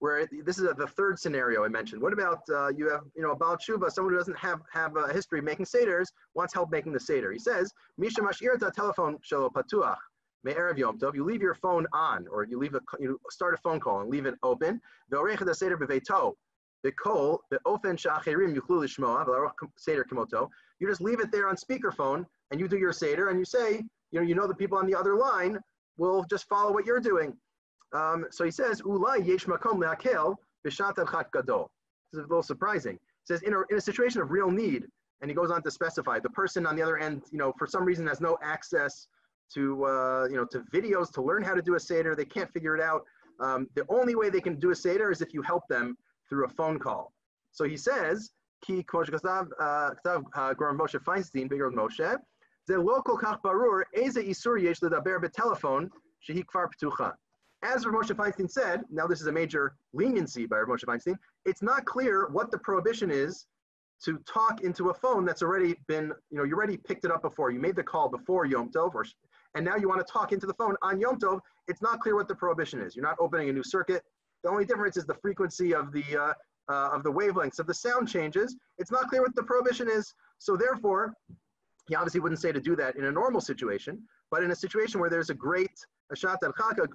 where this is the third scenario I mentioned. What about uh, you have you know a Baal Tshuva, someone who doesn't have have a history making seders, wants help making the seder. He says, Misha mashirta telephone shelo patuach. Me'erev Yom Tov, you leave your phone on, or you leave a, you start a phone call and leave it open. Ve'orecha seder beveito, be'kol, be'ofen sha'acherim yuchlu lishmoa, seder kimoto. You just leave it there on speakerphone, and you do your seder, and you say, you know, you know the people on the other line will just follow what you're doing. Um, so he says, Ulai yesh makom le'akel b'shat chat gadol. This is a little surprising. It says, in a, in a situation of real need, and he goes on to specify, the person on the other end, you know, for some reason has no access to, uh, you know, to videos to learn how to do a Seder. They can't figure it out. Um, the only way they can do a Seder is if you help them through a phone call. So he says, Ki uh, uh, Moshe Feinstein, bigger Moshe, the local kach barur, eze isur yesh ledaber betelephone, shehi kfar ptucha. As Rav Moshe Feinstein said, now this is a major leniency by Rav Moshe Feinstein, it's not clear what the prohibition is to talk into a phone that's already been, you know, you already picked it up before. You made the call before Yom Tov, or, and now you want to talk into the phone on Yom Tov. It's not clear what the prohibition is. You're not opening a new circuit. The only difference is the frequency of the uh, uh, of the wavelengths of the sound changes. It's not clear what the prohibition is. So therefore, he obviously wouldn't say to do that in a normal situation, but in a situation where there's a great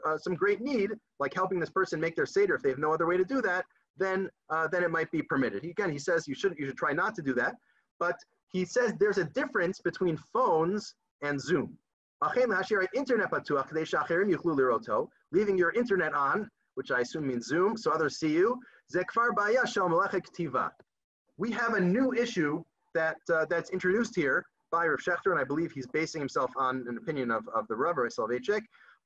uh, some great need, like helping this person make their seder if they have no other way to do that, then uh, then it might be permitted. Again, he says you should you should try not to do that, but he says there's a difference between phones and Zoom. Leaving your internet on, which I assume means Zoom, so others see you. We have a new issue that uh, that's introduced here by Rav Schachter, and I believe he's basing himself on an opinion of, of the Rav Soloveitchik.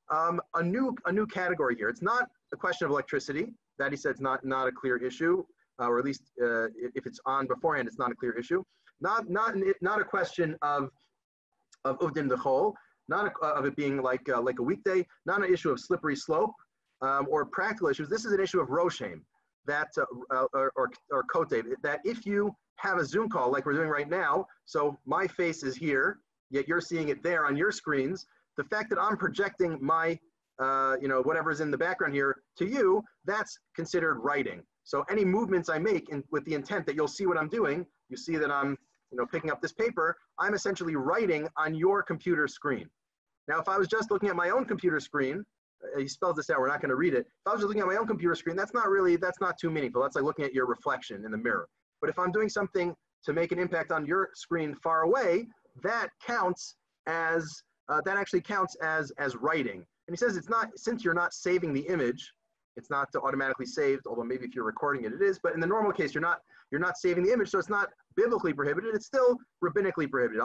Um, a new a new category here. It's not a question of electricity. That he said it's not not a clear issue, uh, or at least uh, if it's on beforehand, it's not a clear issue. Not not not a question of of uvdin dechol, not a, of it being like uh, like a weekday. Not an issue of slippery slope um, or practical issues. This is an issue of roshem that uh, uh, or or, or that if you have a Zoom call like we're doing right now. So my face is here, yet you're seeing it there on your screens. The fact that I'm projecting my, uh, you know, whatever's in the background here to you, that's considered writing. So any movements I make in, with the intent that you'll see what I'm doing, you see that I'm, you know, picking up this paper, I'm essentially writing on your computer screen. Now, if I was just looking at my own computer screen, uh, he spells this out, we're not gonna read it. If I was just looking at my own computer screen, that's not really, that's not too meaningful. That's like looking at your reflection in the mirror. But if I'm doing something to make an impact on your screen far away, that counts as, uh, that actually counts as, as writing. And he says it's not, since you're not saving the image, it's not automatically saved, although maybe if you're recording it, it is, but in the normal case, you're not, you're not saving the image, so it's not biblically prohibited, it's still rabbinically prohibited.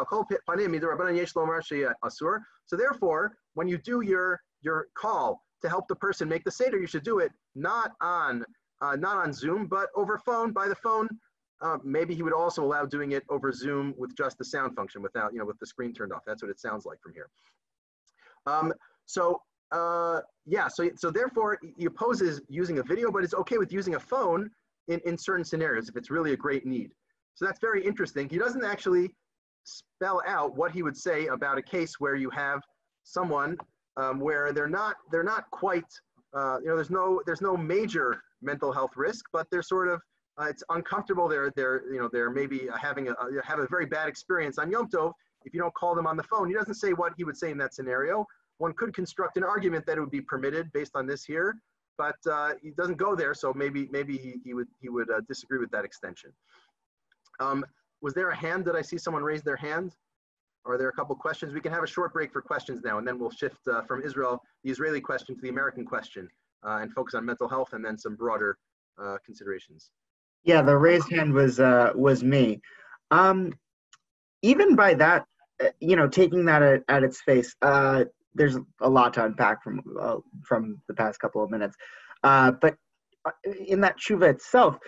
Asur. So therefore, when you do your, your call to help the person make the Seder, you should do it not on, uh, not on Zoom, but over phone, by the phone, uh, maybe he would also allow doing it over Zoom with just the sound function without, you know, with the screen turned off. That's what it sounds like from here. Um, so uh, yeah, so, so therefore he opposes using a video, but it's okay with using a phone in, in certain scenarios if it's really a great need. So that's very interesting. He doesn't actually spell out what he would say about a case where you have someone um, where they're not, they're not quite, uh, you know, there's no, there's no major mental health risk, but they're sort of uh, it's uncomfortable. They're they're you know they're maybe having a have a very bad experience on Yom Tov. If you don't call them on the phone, he doesn't say what he would say in that scenario. One could construct an argument that it would be permitted based on this here, but uh, he doesn't go there. So maybe maybe he, he would he would uh, disagree with that extension. Um, was there a hand? Did I see someone raise their hand? Are there a couple questions? We can have a short break for questions now, and then we'll shift uh, from Israel, the Israeli question, to the American question, uh, and focus on mental health and then some broader uh, considerations. Yeah, the raised hand was uh, was me. Um, even by that, uh, you know, taking that at, at its face, uh, there's a lot to unpack from uh, from the past couple of minutes. Uh, but uh, in that tshuva itself,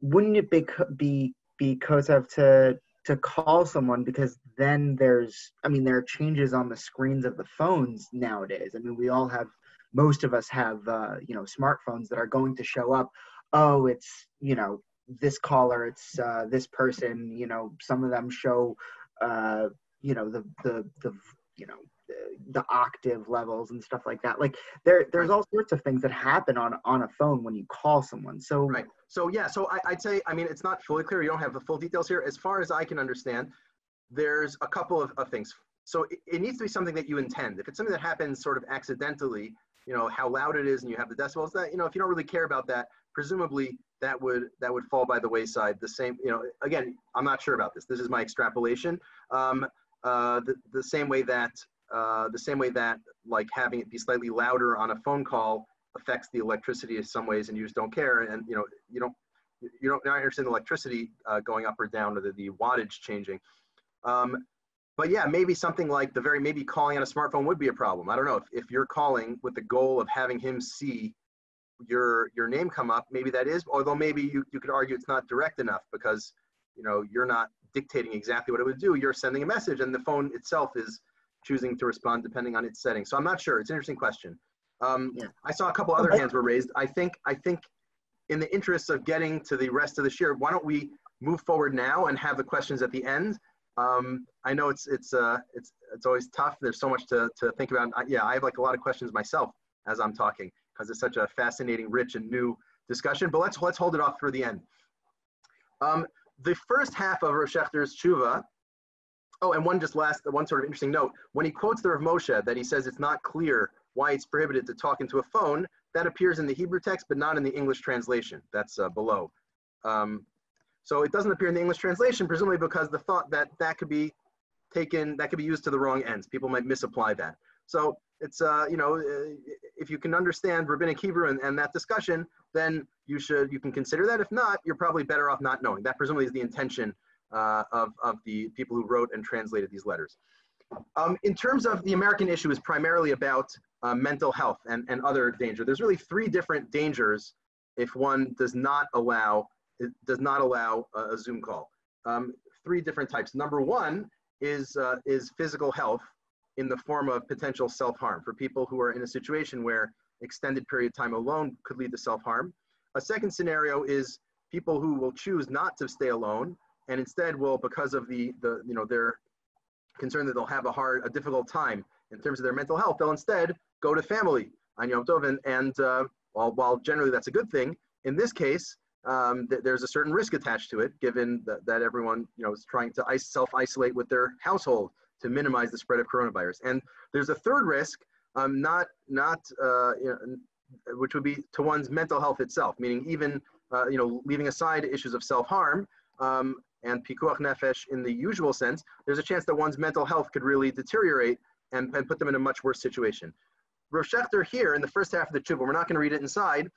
wouldn't it be be be kosev to to call someone because then there's I mean there are changes on the screens of the phones nowadays. I mean we all have most of us have you know smartphones that are going to show up oh, it's, you know, this caller, it's uh, this person, you know, some of them show, uh, you know, the, the, the, you know, the, octave levels and stuff like that. Like there, there's all sorts of things that happen on on a phone when you call someone. So right. So yeah. So I, would say, I mean, it's not fully clear. You don't have the full details here. As far as I can understand, there's a couple of, of things. So it, it needs to be something that you intend. If it's something that happens sort of accidentally, you know how loud it is and you have the decibels. That you know, if you don't really care about that, presumably that would that would fall by the wayside. The same, you know, again, I'm not sure about this. This is my extrapolation. Um, uh, the, the same way that uh, the same way that like having it be slightly louder on a phone call affects the electricity in some ways, and you just don't care, and you know you don't you don't not understand the electricity uh, going up or down or the, the wattage changing. Um, but yeah, maybe something like the very maybe calling on a smartphone would be a problem. I don't know if, if you're calling with the goal of having him see your your name come up, maybe that is, although maybe you, you could argue it's not direct enough because you know you're not dictating exactly what it would do. You're sending a message, and the phone itself is choosing to respond depending on its setting. So I'm not sure. It's an interesting question. Um, Yeah. I saw a couple other hands were raised. I think I think in the interest of getting to the rest of the year, why don't we move forward now and have the questions at the end? Um, I know it's it's uh, it's it's always tough. There's so much to, to think about. I, yeah, I have like a lot of questions myself as I'm talking because it's such a fascinating, rich, and new discussion. But let's let's hold it off for the end. Um, the first half of Rav Schachter's tshuva. Oh, and one just last one sort of interesting note. When he quotes the Rav Moshe that he says it's not clear why it's prohibited to talk into a phone, that appears in the Hebrew text, but not in the English translation. That's uh, below. Um, so it doesn't appear in the English translation, presumably because the thought that that could be taken, that could be used to the wrong ends. People might misapply that. So it's, uh, you know, uh, if you can understand Rabbinic Hebrew and, and that discussion, then you should, you can consider that. If not, you're probably better off not knowing. That presumably is the intention uh, of, of the people who wrote and translated these letters. Um, in terms of the American issue is primarily about uh, mental health and, and other danger. There's really three different dangers if one does not allow it does not allow a, Zoom call. Um, three different types. Number one is uh, is physical health in the form of potential self-harm for people who are in a situation where extended period of time alone could lead to self-harm. A second scenario is people who will choose not to stay alone and instead will, because of the the you know their concern that they'll have a hard, a difficult time in terms of their mental health, they'll instead go to family on Yom Tov, and, and uh, while, while generally that's a good thing, in this case, um, th- there's a certain risk attached to it, given that, everyone you know is trying to is- self-isolate with their household to minimize the spread of coronavirus. And there's a third risk, um, not not uh, you know, which would be to one's mental health itself, meaning even uh, you know leaving aside issues of self-harm um, and pikuach nefesh in the usual sense, there's a chance that one's mental health could really deteriorate and, and put them in a much worse situation. Rav Schachter here in the first half of the tshuva, we're not going to read it inside,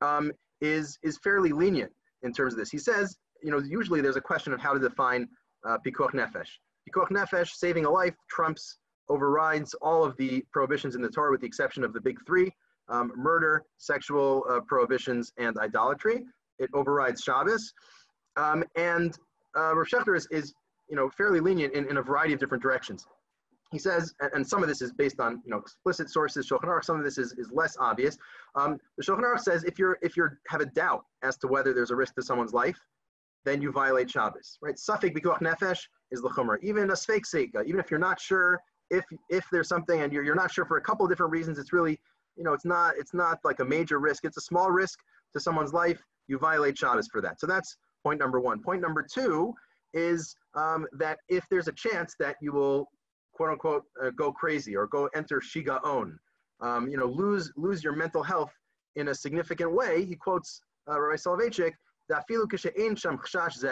um, is is fairly lenient in terms of this. He says, you know, usually there's a question of how to define uh, pikuach nefesh. Pikuach nefesh, saving a life, trumps, overrides all of the prohibitions in the Torah with the exception of the big three, um, murder, sexual uh, prohibitions, and idolatry. It overrides Shabbos. Um, and uh, Rav is, is, you know, fairly lenient in, in a variety of different directions. He says, and, some of this is based on, you know, explicit sources, Shulchan Aruch, some of this is, is less obvious. Um, the Shulchan Aruch says if you're, if you have a doubt as to whether there's a risk to someone's life, then you violate Shabbos, right? Safek pikuach nefesh is l'chumra. Even a sfeik sfeika, even if you're not sure if if there's something and you're, you're not sure for a couple of different reasons, it's really, you know, it's not it's not like a major risk. It's a small risk to someone's life. You violate Shabbos for that. So that's point number one. Point number two is um, that if there's a chance that you will quote unquote uh, go crazy or go enter shigaon, um, you know, lose lose your mental health in a significant way. He quotes uh, Rabbi Soloveitchik you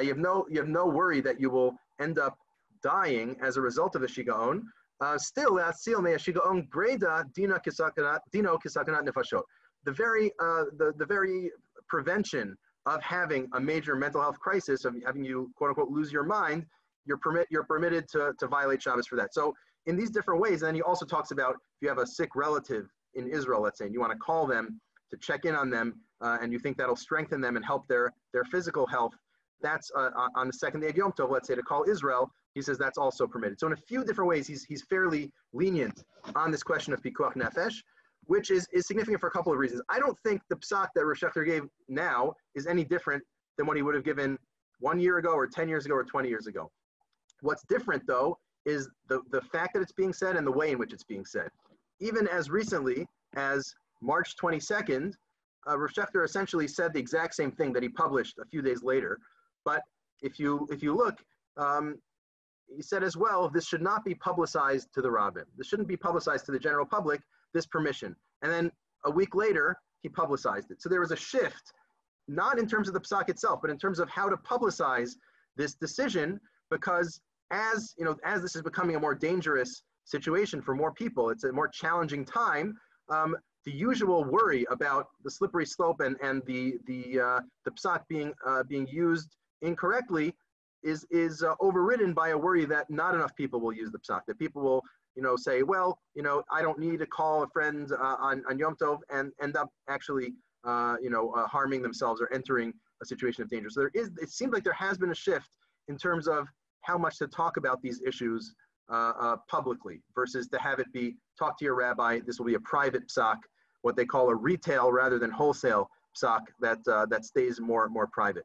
have no you have no worry that you will end up dying as a result of a shigaon. Uh, still, shigaon greda dino kisakanat nefashot. The very uh, the the very prevention of having a major mental health crisis of having you quote unquote lose your mind, you're permit you're permitted to to violate Shabbos for that. So in these different ways, and then he also talks about if you have a sick relative in Israel, let's say, and you want to call them to check in on them, uh, and you think that'll strengthen them and help their, their physical health, that's uh, on the second day of Yom Tov, let's say, to call Israel, he says that's also permitted. So in a few different ways, he's, he's fairly lenient on this question of Pikuach Nefesh, which is, is significant for a couple of reasons. I don't think the psak that Rosh gave now is any different than what he would have given one year ago or 10 years ago or 20 years ago. What's different, though, is the, the fact that it's being said and the way in which it's being said. Even as recently as March 22nd, uh, essentially said the exact same thing that he published a few days later. But if you if you look, um, he said as well, this should not be publicized to the rabbin. This shouldn't be publicized to the general public. This permission, and then a week later he publicized it. So there was a shift, not in terms of the psak itself, but in terms of how to publicize this decision, because as you know, as this is becoming a more dangerous situation for more people, it's a more challenging time. Um, the usual worry about the slippery slope and, and the, the, uh, the psak being, uh, being used incorrectly is, is uh, overridden by a worry that not enough people will use the psak, that people will you know, say, well, you know, I don't need to call a friend uh, on, on Yom Tov and end up actually, uh, you know, uh, harming themselves or entering a situation of danger. So there is, it seems like there has been a shift in terms of how much to talk about these issues uh, uh, publicly versus to have it be talk to your rabbi. This will be a private psak, what they call a retail rather than wholesale psak that, uh, that stays more, more private.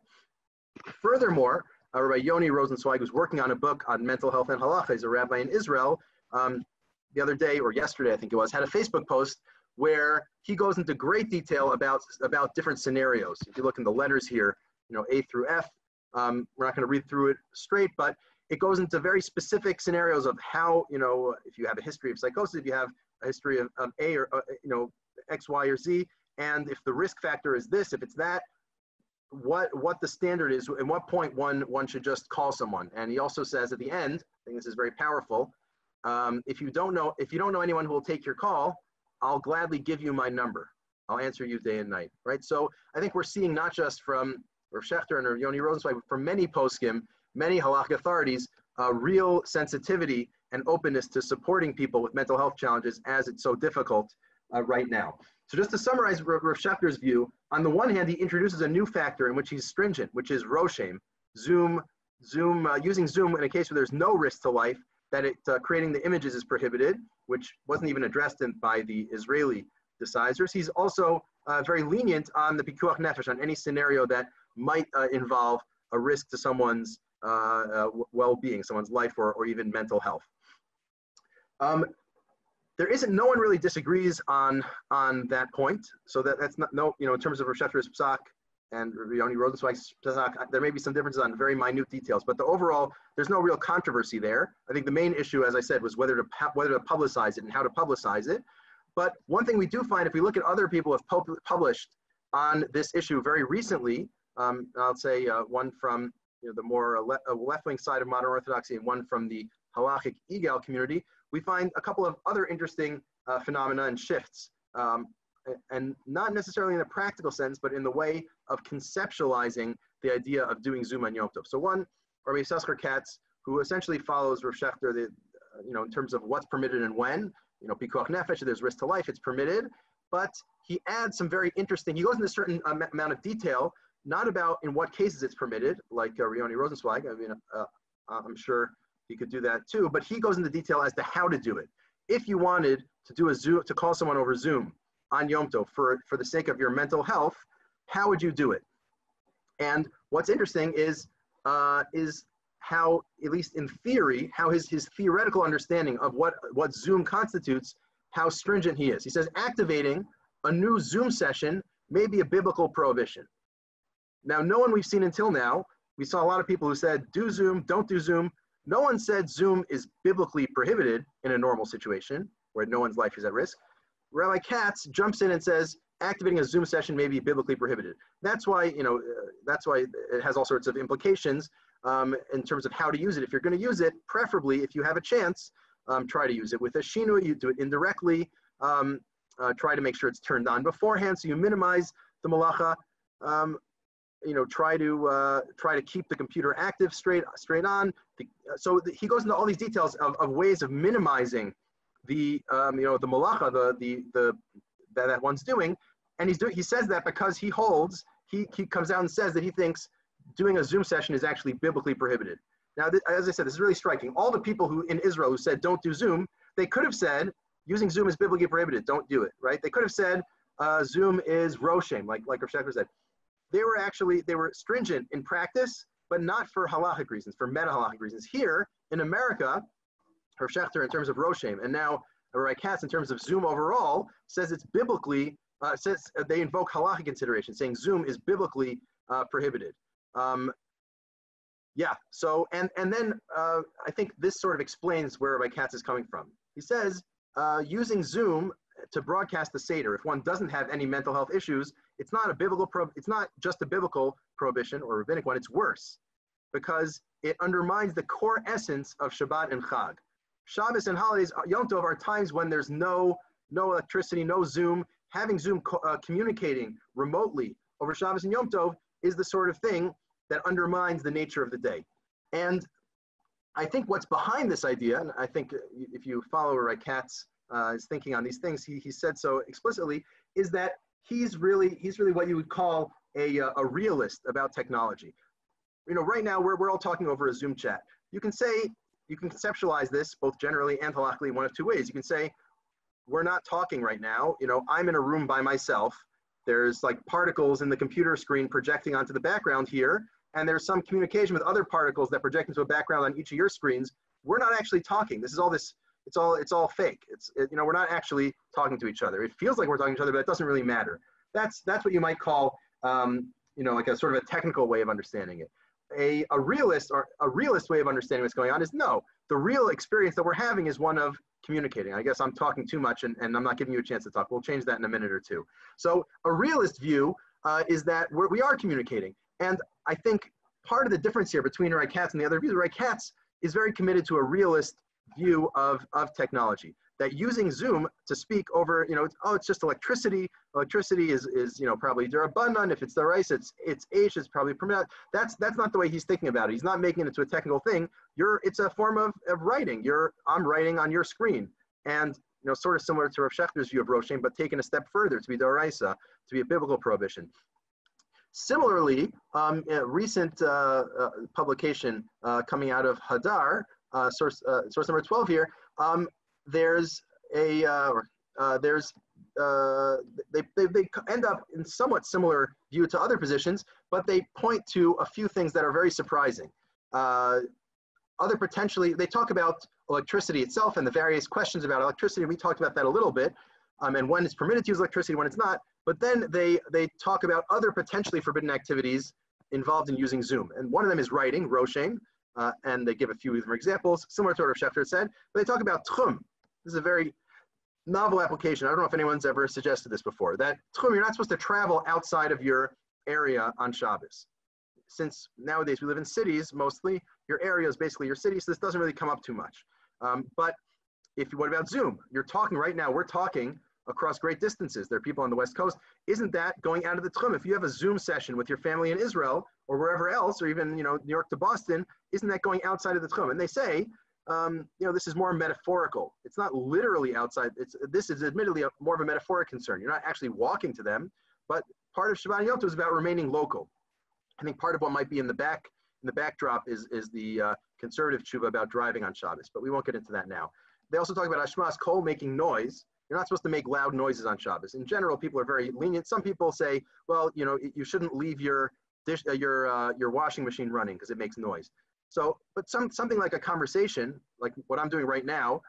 Furthermore, uh, Rabbi Yoni Rosenzweig was working on a book on mental health and halacha. He's a rabbi in Israel. Um, the other day or yesterday, I think it was, had a Facebook post where he goes into great detail about, about different scenarios. If you look in the letters here, you know, A through F, um, we're not going to read through it straight, but it goes into very specific scenarios of how, you know, if you have a history of psychosis, if you have a history of, of A or, uh, you know, X, Y, or Z, and if the risk factor is this, if it's that, what what the standard is, and what point one one should just call someone. And he also says at the end, I think this is very powerful. Um, if you don't know if you don't know anyone who will take your call, I'll gladly give you my number. I'll answer you day and night. Right. So I think we're seeing not just from Rav Schachter and Yoni Rosenzweig, from many poskim, many halakha authorities, uh, real sensitivity and openness to supporting people with mental health challenges as it's so difficult uh, right now. So just to summarize Rav Schachter's view, on the one hand, he introduces a new factor in which he's stringent, which is Roshem, Zoom, Zoom, uh, using Zoom in a case where there's no risk to life, that it uh, creating the images is prohibited, which wasn't even addressed in, by the Israeli decisors. He's also uh, very lenient on the pikuach nefesh, on any scenario that might uh, involve a risk to someone's uh, uh, well-being, someone's life, or, or even mental health. Um, there isn't no one really disagrees on on that point. So that that's not no you know in terms of Rosh psak and Yoni Rosenzweig's psak, there may be some differences on very minute details, but the overall there's no real controversy there. I think the main issue, as I said, was whether to whether to publicize it and how to publicize it. But one thing we do find, if we look at other people who have published on this issue very recently, um, I'll say uh, one from you know, the more le left-wing side of modern orthodoxy and one from the halachic egal community, we find a couple of other interesting uh, phenomena and shifts, um, and not necessarily in a practical sense, but in the way of conceptualizing the idea of doing Zoom on Yom Tov. So one, Rabbi Yisachar Katz, who essentially follows Rav Schachter, the, uh, you know, in terms of what's permitted and when, you know, pikuach nefesh, there's risk to life, it's permitted, but he adds some very interesting, he goes into a certain amount of detail, not about in what cases it's permitted, like uh, Rioni Rosenzweig, I mean, uh, I'm sure he could do that too, but he goes into detail as to how to do it. If you wanted to do a Zoom, to call someone over Zoom on Yom Tov for, for the sake of your mental health, how would you do it? And what's interesting is, uh, is how, at least in theory, how his, his theoretical understanding of what, what Zoom constitutes, how stringent he is. He says activating a new Zoom session may be a biblical prohibition. Now, no one we've seen until now, we saw a lot of people who said, do Zoom, don't do Zoom. No one said Zoom is biblically prohibited in a normal situation where no one's life is at risk. Rabbi Katz jumps in and says activating a Zoom session may be biblically prohibited. That's why you know uh, that's why it has all sorts of implications um, in terms of how to use it. If you're going to use it, preferably if you have a chance, um, try to use it with a shinu. You do it indirectly. Um, uh, try to make sure it's turned on beforehand so you minimize the malacha. Um, you know, try to uh, try to keep the computer active straight straight on. The, so the, he goes into all these details of, of ways of minimizing the um, you know the malacha, the the the that, that one's doing, and he's doing. He says that because he holds. He he comes out and says that he thinks doing a Zoom session is actually biblically prohibited. Now, th- as I said, this is really striking. All the people who in Israel who said don't do Zoom, they could have said using Zoom is biblically prohibited. Don't do it. Right? They could have said uh, Zoom is roshem, like like Rav said they were actually they were stringent in practice, but not for halachic reasons, for meta halachic reasons. Here in America, Herr Schachter in terms of Roshem, and now Rabbi Katz in terms of Zoom overall says it's biblically uh, says they invoke halachic consideration, saying Zoom is biblically uh, prohibited. Um, yeah. So and and then uh, I think this sort of explains where Rabbi Katz is coming from. He says uh, using Zoom to broadcast the Seder, if one doesn't have any mental health issues, it's not a biblical pro- it's not just a biblical prohibition or rabbinic one, it's worse because it undermines the core essence of Shabbat and Chag. Shabbos and holidays, uh, Yom Tov are times when there's no no electricity, no Zoom. Having Zoom co- uh, communicating remotely over Shabbos and Yom Tov is the sort of thing that undermines the nature of the day. And I think what's behind this idea, and I think if you follow Rabbi Katz uh, is thinking on these things, he, he said so explicitly, is that he's really, he's really what you would call a, uh, a realist about technology. You know, right now we're, we're all talking over a Zoom chat. you can say, you can conceptualize this both generally and halakhically one of two ways. You can say, we're not talking right now. You know, I'm in a room by myself. There's like particles in the computer screen projecting onto the background here, and there's some communication with other particles that project into a background on each of your screens. We're not actually talking. This is all this. It's all it's all fake. It's it, you know we're not actually talking to each other. It feels like we're talking to each other, but it doesn't really matter. That's that's what you might call um, you know like a sort of a technical way of understanding it. A, a realist or a realist way of understanding what's going on is no. The real experience that we're having is one of communicating. I guess I'm talking too much and, and I'm not giving you a chance to talk. We'll change that in a minute or two. So a realist view uh, is that we're, we are communicating. And I think part of the difference here between Rai Katz and the other views, Rai Katz is very committed to a realist view of, of technology that using Zoom to speak over, you know, oh, it's just electricity. Electricity is, is you know, probably durabanan. If it's the rice, it's it's H, it's probably permitted. That's that's not the way he's thinking about it. He's not making it into a technical thing. You're it's a form of, of writing. You're I'm writing on your screen. And you know, sort of similar to Rav Schachter's view of Roshem, but taken a step further to be Doraisa, to be a biblical prohibition. Similarly, um, a recent uh, uh, publication uh, coming out of Hadar, uh, source, uh, source number 12 here, um, there's a uh, uh, there's they, they, they end up in somewhat similar view to other positions, but they point to a few things that are very surprising. Other potentially, they talk about electricity itself and the various questions about electricity. We talked about that a little bit, um, and when it's permitted to use electricity, when it's not. But then they they talk about other potentially forbidden activities involved in using Zoom, and one of them is writing, Roshem, uh, and they give a few of them examples, similar to what Schachter said. But they talk about tchum, this is a very novel application. I don't know if anyone's ever suggested this before. That tchum, you're not supposed to travel outside of your area on Shabbos. Since nowadays we live in cities mostly, your area is basically your city, so this doesn't really come up too much. Um, but if what about Zoom? You're talking right now. We're talking across great distances. There are people on the West Coast. Isn't that going out of the tchum? If you have a Zoom session with your family in Israel or wherever else, or even you know New York to Boston, isn't that going outside of the tchum? And they say um, you know, this is more metaphorical. It's not literally outside. It's this is admittedly a, more of a metaphoric concern. You're not actually walking to them, but part of Shabbat Yom Tov is about remaining local. I think part of what might be in the back in the backdrop is is the uh, conservative tshuva about driving on Shabbos, but we won't get into that now. They also talk about Hashmas Kol making noise. You're not supposed to make loud noises on Shabbos. In general, people are very lenient. Some people say, well, you know, you shouldn't leave your dish, uh, your uh, your washing machine running because it makes noise. So, but some, something like a conversation, like what I'm doing right now,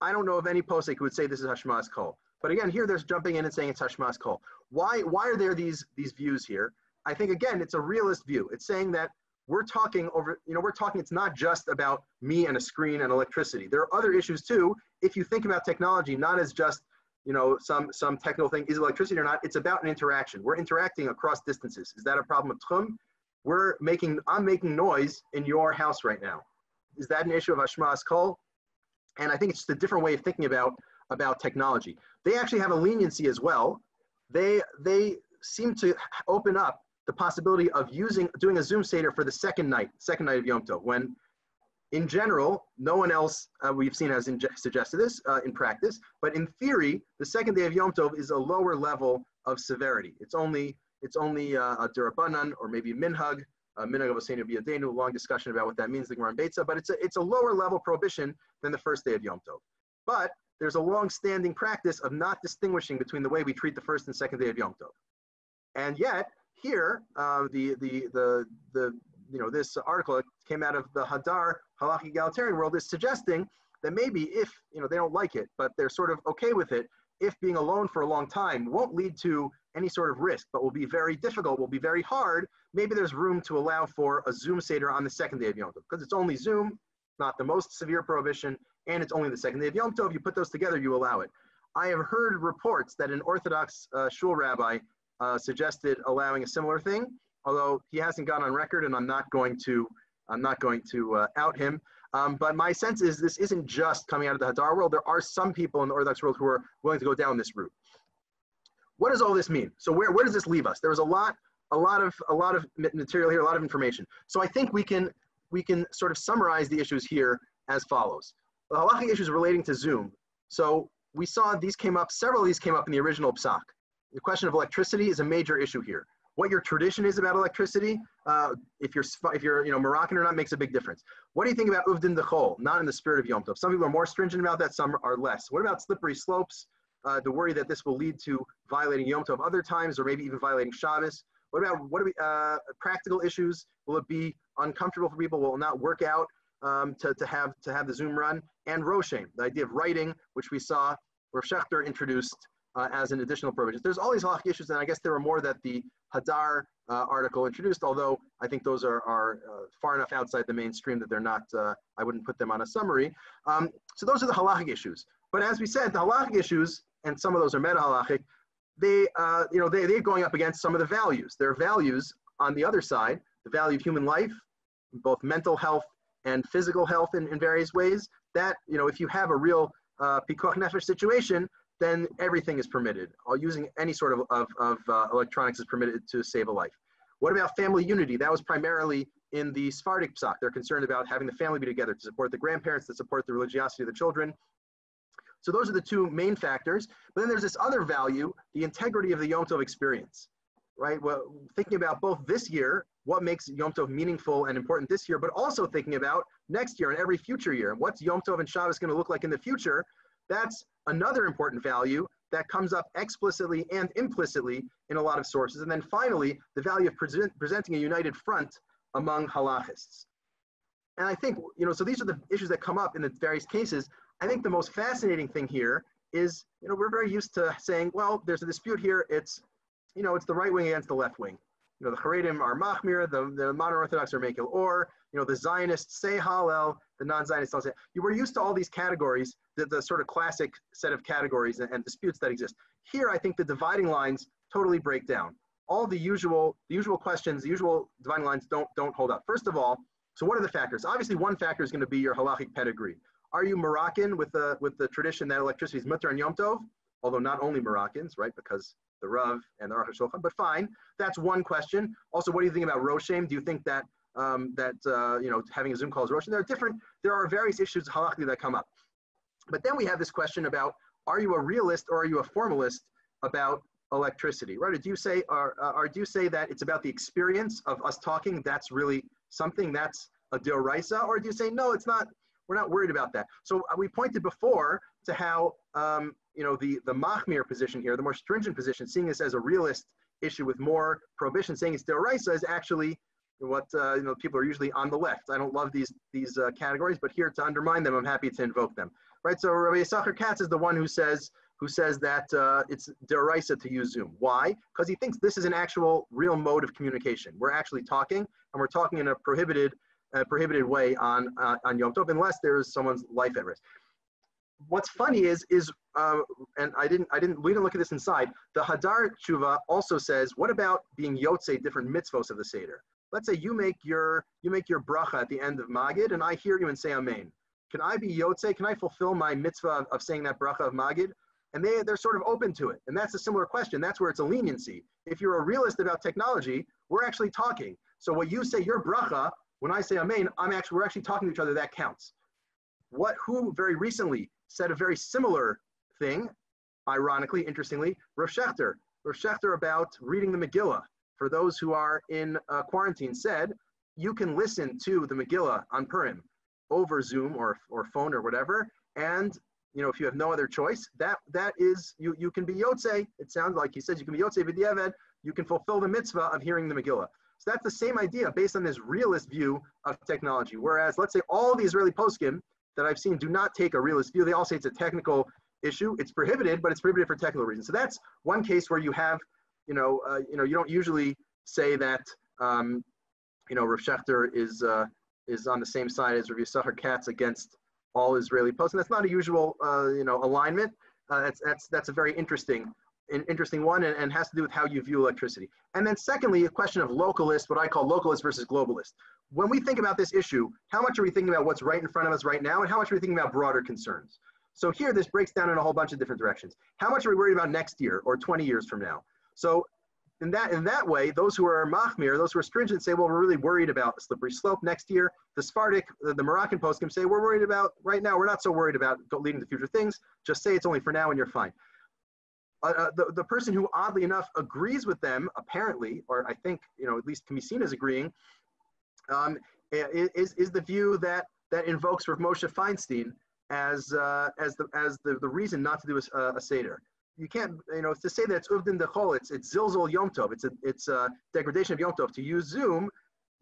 I don't know of any posek who would say this is Hashmas Kol. But again, here there's jumping in and saying it's Hashmas Kol. Why, why are there these, these views here? I think, again, it's a realist view. It's saying that we're talking over, you know, we're talking, it's not just about me and a screen and electricity. There are other issues too. If you think about technology, not as just, you know, some, some technical thing, is electricity or not, it's about an interaction. We're interacting across distances. Is that a problem of Tchum? we're making, I'm making noise in your house right now. Is that an issue of Hashmas Kol? And I think it's just a different way of thinking about, about technology. They actually have a leniency as well. They, they seem to open up the possibility of using, doing a Zoom Seder for the second night, second night of Yom Tov, when in general, no one else uh, we've seen has suggested this uh, in practice, but in theory, the second day of Yom Tov is a lower level of severity. It's only it's only uh, a durabanan or maybe minhag, uh, minhag of Osenu biyadenu, long discussion about what that means, the Gemara Beitza, but it's a, it's a lower level prohibition than the first day of Yom Tov. But there's a long-standing practice of not distinguishing between the way we treat the first and second day of Yom Tov. And yet, here, uh, the, the, the, the, you know, this article came out of the Hadar Halachic Egalitarian world is suggesting that maybe if, you know, they don't like it, but they're sort of okay with it, if being alone for a long time won't lead to any sort of risk, but will be very difficult, will be very hard, maybe there's room to allow for a Zoom Seder on the second day of Yom Tov. Because it's only Zoom, not the most severe prohibition, and it's only the second day of Yom Tov. If you put those together, you allow it. I have heard reports that an Orthodox uh, shul rabbi uh, suggested allowing a similar thing, although he hasn't gone on record, and I'm not going to, I'm not going to uh, out him. Um, but my sense is this isn't just coming out of the Hadar world. There are some people in the Orthodox world who are willing to go down this route what does all this mean? So where, where does this leave us? There was a lot, a lot of, a lot of material here, a lot of information. So I think we can, we can sort of summarize the issues here as follows. The halachic issues relating to Zoom. So we saw these came up, several of these came up in the original psak. The question of electricity is a major issue here. What your tradition is about electricity, uh, if you're if you're you know Moroccan or not, makes a big difference. What do you think about uvdin dechol? Not in the spirit of Yom Tov. Some people are more stringent about that. Some are less. What about slippery slopes? Uh, the worry that this will lead to violating Yom Tov other times, or maybe even violating Shabbos. What about what are we uh, practical issues? Will it be uncomfortable for people? Will it not work out um, to, to have to have the Zoom run? And Roshem, the idea of writing, which we saw where Schachter introduced uh, as an additional provision. There's all these halachic issues, and I guess there were more that the Hadar uh, article introduced, although I think those are, are uh, far enough outside the mainstream that they're not, uh, I wouldn't put them on a summary. Um, so those are the halachic issues. But as we said, the halachic issues, and some of those are meta halachic, they, uh, you know, they, they're going up against some of the values. There are values on the other side, the value of human life, both mental health and physical health in, in various ways, that, you know, if you have a real uh, pikuach nefesh situation, then everything is permitted. All using any sort of, of, of uh, electronics is permitted to save a life. What about family unity? That was primarily in the Sephardic psak. They're concerned about having the family be together to support the grandparents, to support the religiosity of the children. So those are the two main factors. But then there's this other value, the integrity of the Yom Tov experience, right? Well, thinking about both this year, what makes Yom Tov meaningful and important this year, but also thinking about next year and every future year. What's Yom Tov and Shabbos going to look like in the future? That's another important value that comes up explicitly and implicitly in a lot of sources. And then finally, the value of present, presenting a united front among halachists. And I think, you know, so these are the issues that come up in the various cases. I think the most fascinating thing here is, you know, we're very used to saying, well, there's a dispute here. It's, you know, it's the right wing against the left wing. You know, the Haredim are Machmir, the, the modern Orthodox are Mekil Or, you know, the Zionists say Hallel, the non-Zionists don't say. You were used to all these categories, the, the sort of classic set of categories and, and disputes that exist. Here, I think the dividing lines totally break down. All the usual, the usual questions, the usual dividing lines don't, don't hold up. First of all, so what are the factors? Obviously, one factor is going to be your halachic pedigree. Are you Moroccan with the, with the tradition that electricity is mutter and Yom Tov? Although not only Moroccans, right? Because the Rav and the Aruch HaShulchan, but fine. That's one question. Also, what do you think about Roshem? Do you think that um, that uh, you know having a Zoom call is Roshem? There are different. There are various issues halachically that come up. But then we have this question about: Are you a realist or are you a formalist about electricity? Right? Or do you say, or, or do you say that it's about the experience of us talking? That's really something that's a deoraisa, or do you say no? It's not. We're not worried about that. So uh, we pointed before to how um, you know the the machmir position here, the more stringent position, seeing this as a realist issue with more prohibition, saying it's deoraisa is actually what uh, you know people are usually on the left. I don't love these these uh, categories, but here to undermine them, I'm happy to invoke them. Right. So Rabbi Yisachar Katz is the one who says who says that uh, it's derisa to use Zoom. Why? Because he thinks this is an actual real mode of communication. We're actually talking, and we're talking in a prohibited uh, prohibited way on uh, on Yom Tov, unless there is someone's life at risk. What's funny is is uh, and I didn't I didn't we didn't look at this inside. The Hadar Tshuva also says, what about being Yotze different mitzvos of the Seder? Let's say you make your you make your bracha at the end of Magid, and I hear you and say Amen. Can I be Yotze? Can I fulfill my mitzvah of, of saying that bracha of Magid? And they, they're sort of open to it. And that's a similar question. That's where it's a leniency. If you're a realist about technology, we're actually talking. So what you say, your bracha, when I say Amen, I'm actually, we're actually talking to each other. That counts. What, who very recently said a very similar thing, ironically, interestingly, Rav Schachter. Rav Schachter about reading the Megillah for those who are in uh, quarantine said, you can listen to the Megillah on Purim over Zoom or, or phone or whatever. And, you know, if you have no other choice, that that is, you, you can be Yotze. It sounds like he says you can be Yotze B'diavad. You can fulfill the mitzvah of hearing the Megillah. So that's the same idea based on this realist view of technology. Whereas, let's say all the Israeli poskim that I've seen do not take a realist view. They all say it's a technical issue. It's prohibited, but it's prohibited for technical reasons. So that's one case where you have you know, uh, you know, you don't usually say that, um, you know, Rav Schachter is uh, is on the same side as Rav Yisachar Katz against all Israeli posts, and that's not a usual, uh, you know, alignment. Uh, that's that's that's a very interesting, an interesting one, and, and has to do with how you view electricity. And then secondly, a question of localist, what I call localist versus globalist. When we think about this issue, how much are we thinking about what's right in front of us right now, and how much are we thinking about broader concerns? So here, this breaks down in a whole bunch of different directions. How much are we worried about next year or 20 years from now? So in that in that way, those who are mahmir, those who are stringent, say, well, we're really worried about a slippery slope next year. The Sephardic, the, the Moroccan poskim say, we're worried about right now. We're not so worried about leading to future things. Just say it's only for now, and you're fine. uh, uh, the, the person who oddly enough agrees with them, apparently, or I think, you know, at least can be seen as agreeing, um, is, is the view that, that invokes Rav Moshe Feinstein as, uh, as, the, as the, the reason not to do a, a Seder. You can't, you know, to say that it's Uvdin Dechol, it's, it's Zilzol Yom Tov, it's a, it's a degradation of Yom Tov. To use Zoom,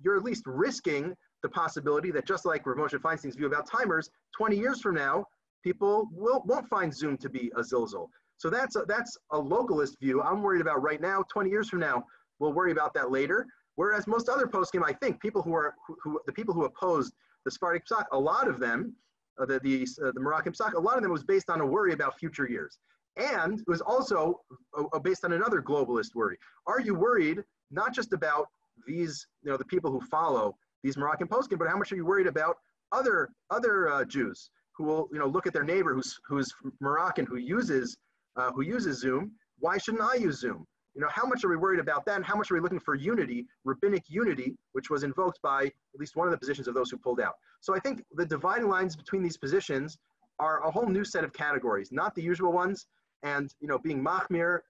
you're at least risking the possibility that just like Rav Moshe Feinstein's view about timers, 20 years from now, people will, won't find Zoom to be a Zilzol. So that's a, that's a localist view. I'm worried about right now. 20 years from now, we'll worry about that later. Whereas most other poskim, I think people who are who, who the people who opposed the Sephardic Psak, a lot of them, uh, the the, uh, the Moroccan Psak, a lot of them was based on a worry about future years, and it was also uh, uh, based on another globalist worry. Are you worried not just about these, you know, the people who follow these Moroccan poskim, but how much are you worried about other other uh, Jews who will, you know, look at their neighbor who's who's Moroccan who uses uh, who uses Zoom, why shouldn't I use Zoom? You know, how much are we worried about that? And how much are we looking for unity, rabbinic unity, which was invoked by at least one of the positions of those who pulled out? So I think the dividing lines between these positions are a whole new set of categories, not the usual ones. And you know, being machmir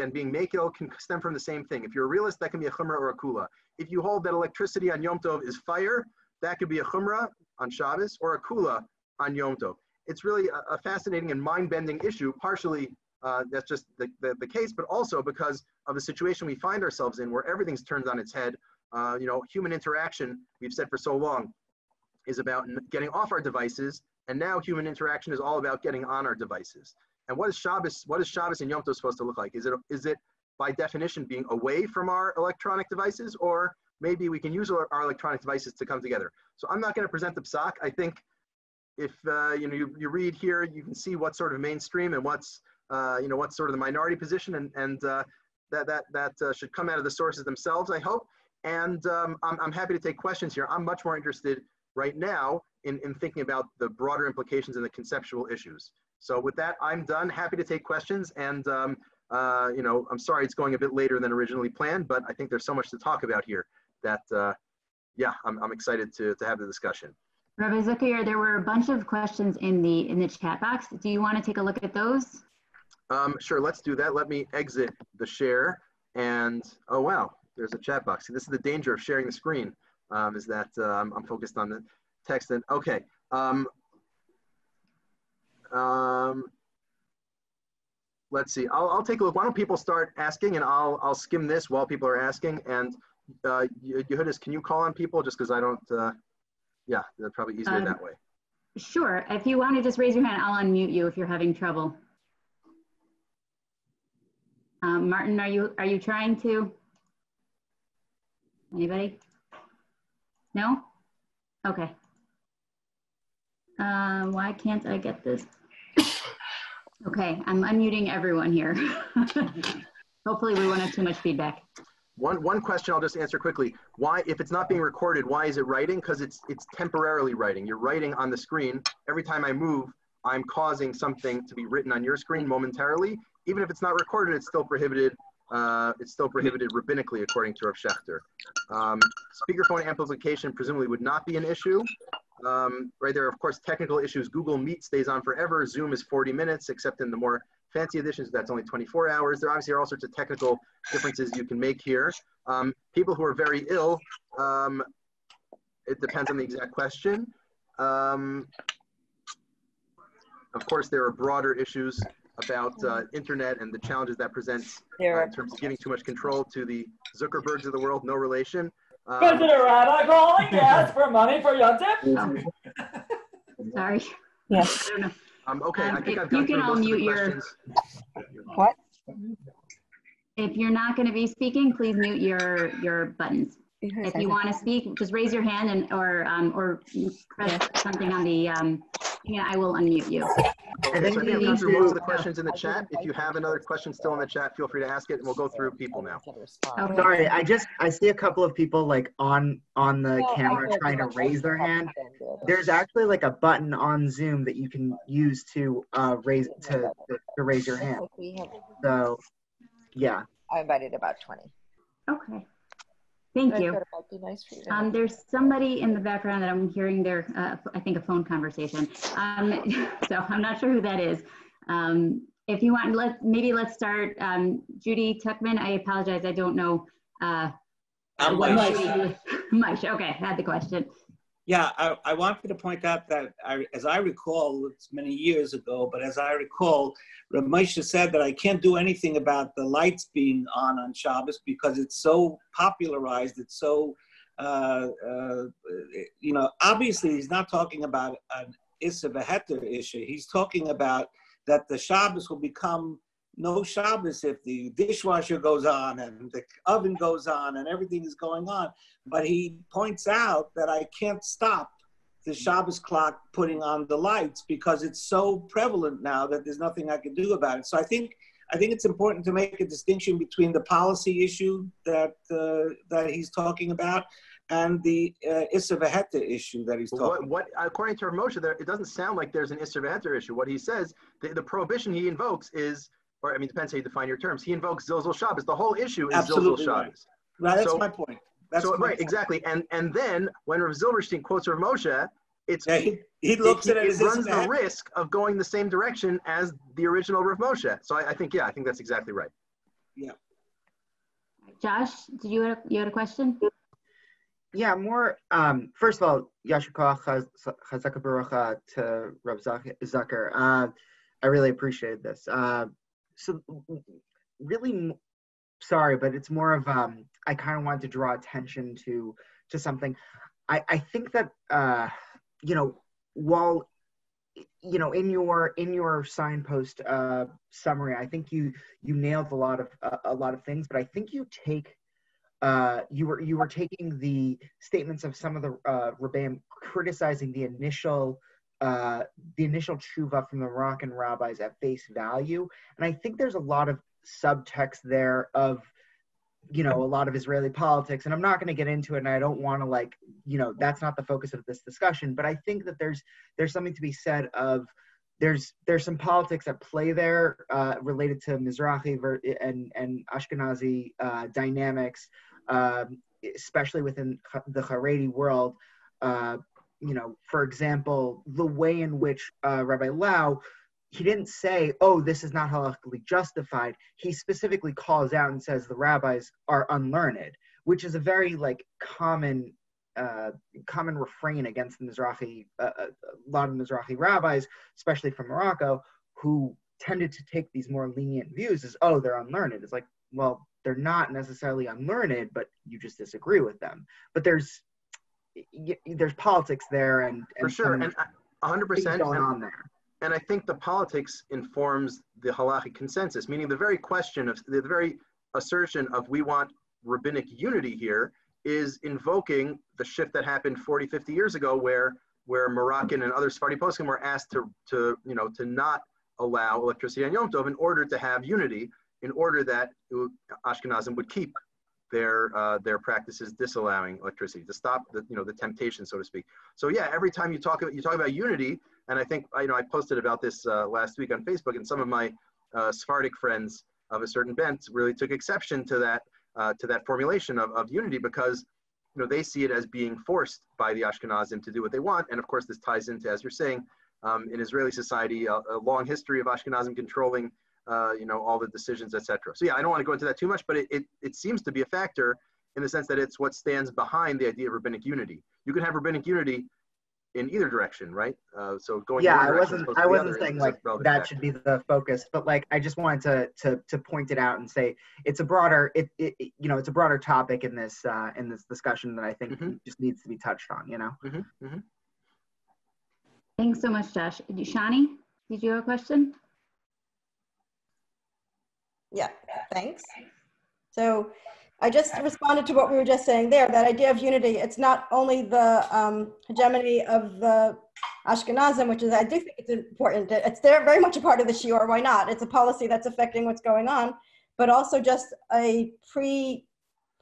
and being makil can stem from the same thing. If you're a realist, that can be a chumrah or a kula. If you hold that electricity on Yom Tov is fire, that could be a chumrah on Shabbos or a kula on Yom Tov. It's really a, a fascinating and mind-bending issue, partially uh, that's just the, the, the, case, but also because of the situation we find ourselves in where everything's turned on its head. Uh, you know, human interaction, we've said for so long, is about getting off our devices, and now human interaction is all about getting on our devices. And what is Shabbos, what is Shabbos and Yom Tov supposed to look like? Is it, is it by definition being away from our electronic devices, or maybe we can use our, our electronic devices to come together? So I'm not going to present the psak. I think if uh, you know you, you read here, you can see what's sort of mainstream and what's you know, what's sort of the minority position, and, and uh, that, that, that uh, should come out of the sources themselves, I hope. And um, I'm, I'm happy to take questions here. I'm much more interested right now in, in thinking about the broader implications and the conceptual issues. So with that, I'm done. Happy to take questions. And, um, uh, you know, I'm sorry it's going a bit later than originally planned, but I think there's so much to talk about here that, uh, yeah, I'm, I'm excited to, to have the discussion. Rabbi Zuckier, there were a bunch of questions in the in the chat box. Do you want to take a look at those? Um, sure, let's do that. Let me exit the share. And oh, wow, there's a chat box. See, this is the danger of sharing the screen, um, is that um, I'm focused on the text. And okay. Um, um, let's see. I'll, I'll take a look. Why don't people start asking and I'll, I'll skim this while people are asking. And uh, Yehudis, can you call on people just because I don't, uh, yeah, probably easier um, that way. Sure. If you want to just raise your hand, I'll unmute you if you're having trouble. Um, Martin, are you are you trying to? Anybody? No? Okay. Um, why can't I get this? Okay, I'm unmuting everyone here. Hopefully we won't have too much feedback. One, one question I'll just answer quickly. Why, if it's not being recorded, why is it writing? Because it's, it's temporarily writing. You're writing on the screen. Every time I move, I'm causing something to be written on your screen momentarily even if it's not recorded, it's still prohibited. Uh, it's still prohibited rabbinically, according to Rav Schachter. Um, speakerphone amplification presumably would not be an issue. Um, right there, of course, technical issues. Google Meet stays on forever. Zoom is 40 minutes, except in the more fancy editions, that's only 24 hours. There obviously are all sorts of technical differences you can make here. Um, people who are very ill, um, it depends on the exact question. Um, of course, there are broader issues about uh, internet and the challenges that presents uh, in terms of giving too much control to the Zuckerbergs of the world. No relation. Um, President Rabbi calling to ask for money for Yontif? Oh. Sorry. Yes. Um, okay, um, I think I've gone through most of the your, questions. What? If you're not going to be speaking, please mute your your buttons. If you want to speak, just raise your hand and or um, or press something on the um, yeah, I will unmute you. Okay, so I think we've gone through most of the questions in the chat. If you have another question still in the chat, feel free to ask it, and we'll go through people now. Okay. Sorry, I just I see a couple of people like on on the camera trying to raise their hand. There's actually like a button on Zoom that you can use to uh, raise to to raise your hand. So, yeah. I invited about twenty. Okay. Thank you. Um, there's somebody in the background that I'm hearing their, uh, I think a phone conversation. Um, so I'm not sure who that is. Um, if you want, let maybe let's start. Um, Judy Tuckman, I apologize, I don't know. Uh, I'm what Mike. Judy- Mike, okay, had the question. Yeah, I, I wanted to point out that I, as I recall, it's many years ago, but as I recall, Rav Moshe said that I can't do anything about the lights being on on Shabbos because it's so popularized, it's so, uh, uh, you know, obviously he's not talking about an Issa Veheter issue. He's talking about that the Shabbos will become no Shabbos if the dishwasher goes on and the oven goes on and everything is going on. But he points out that I can't stop the Shabbos clock putting on the lights because it's so prevalent now that there's nothing I can do about it. So I think I think it's important to make a distinction between the policy issue that uh, that he's talking about and the uh, Issa issue that he's talking. What, what according to Moshe, there it doesn't sound like there's an Isser Veheter issue. What he says, the, the prohibition he invokes is, or I mean, depends how you define your terms. He invokes Zilzal Shabbos. The whole issue is Absolutely Zilzal right. Shabbos. Right, that's So- my point. That's so my right, point. exactly. And and then when Rav Zilberstein quotes Rav Moshe, it's Yeah, he, he it, looks at it it as runs the risk of going the same direction as the original Rav Moshe. So I, I think yeah, I think that's exactly right. Yeah. Josh, did you have, you had a question? Yeah, more. Um, first of all, Yashikah Chazaka Barucha to Reb Zak- Zuckier. Uh, I really appreciate this. Uh, so, really, sorry, but it's more of um, I kind of wanted to draw attention to to something. I I think that uh, you know while you know in your in your signpost uh, summary, I think you you nailed a lot of uh, a lot of things, but I think you take uh, you were you were taking the statements of some of the uh, Rebbeim criticizing the initial uh, the initial tshuva from the Moroccan rabbis at face value, and I think there's a lot of subtext there of you know a lot of Israeli politics, and I'm not going to get into it, and I don't want to like you know that's not the focus of this discussion, but I think that there's there's something to be said of there's there's some politics at play there uh, related to Mizrahi ver- and and Ashkenazi uh, dynamics, um, especially within the Haredi world. Uh, you know, for example, the way in which uh, Rabbi Lau he didn't say, "Oh, this is not halakhically justified." He specifically calls out and says the rabbis are unlearned, which is a very like common uh, common refrain against the Mizrahi, uh, a lot of Mizrahi rabbis, especially from Morocco, who tended to take these more lenient views as, oh, they're unlearned. It's like, well, they're not necessarily unlearned, but you just disagree with them. But there's y- there's politics there, and, and For sure, and uh, 100 percent going on there. and I think the politics informs the halachic consensus, meaning the very question of the very assertion of we want rabbinic unity here is invoking the shift that happened 40, 50 years ago where where Moroccan and other Sephardi poskim were asked to, to you know to not allow electricity on Yom Tov in order to have unity, in order that uh, Ashkenazim would keep their uh, their practices disallowing electricity to stop the you know the temptation so to speak. So yeah, every time you talk about you talk about unity, and I think you know I posted about this uh, last week on Facebook, and some of my uh, Sephardic friends of a certain bent really took exception to that uh, to that formulation of, of unity because you know they see it as being forced by the Ashkenazim to do what they want, and of course this ties into as you're saying um, in Israeli society a, a long history of Ashkenazim controlling uh, you know all the decisions, etc. So yeah, I don't want to go into that too much, but it, it it seems to be a factor in the sense that it's what stands behind the idea of rabbinic unity. You can have rabbinic unity in either direction, right? Uh, so going yeah, I wasn't I wasn't other saying like that factor. should be the focus, but like I just wanted to to to point it out and say it's a broader it, it it- you know it's a broader topic in this uh, in this discussion that I think Mhm. just needs to be touched on. You know. Mhm, mhm. Thanks so much, Josh. Shani, did you have a question? Yeah, thanks. So I just responded to what we were just saying there, that idea of unity. It's not only the um, hegemony of the Ashkenazim, which is, I do think it's important. It's there very much a part of the Shior. Why not? It's a policy that's affecting what's going on, but also just a pre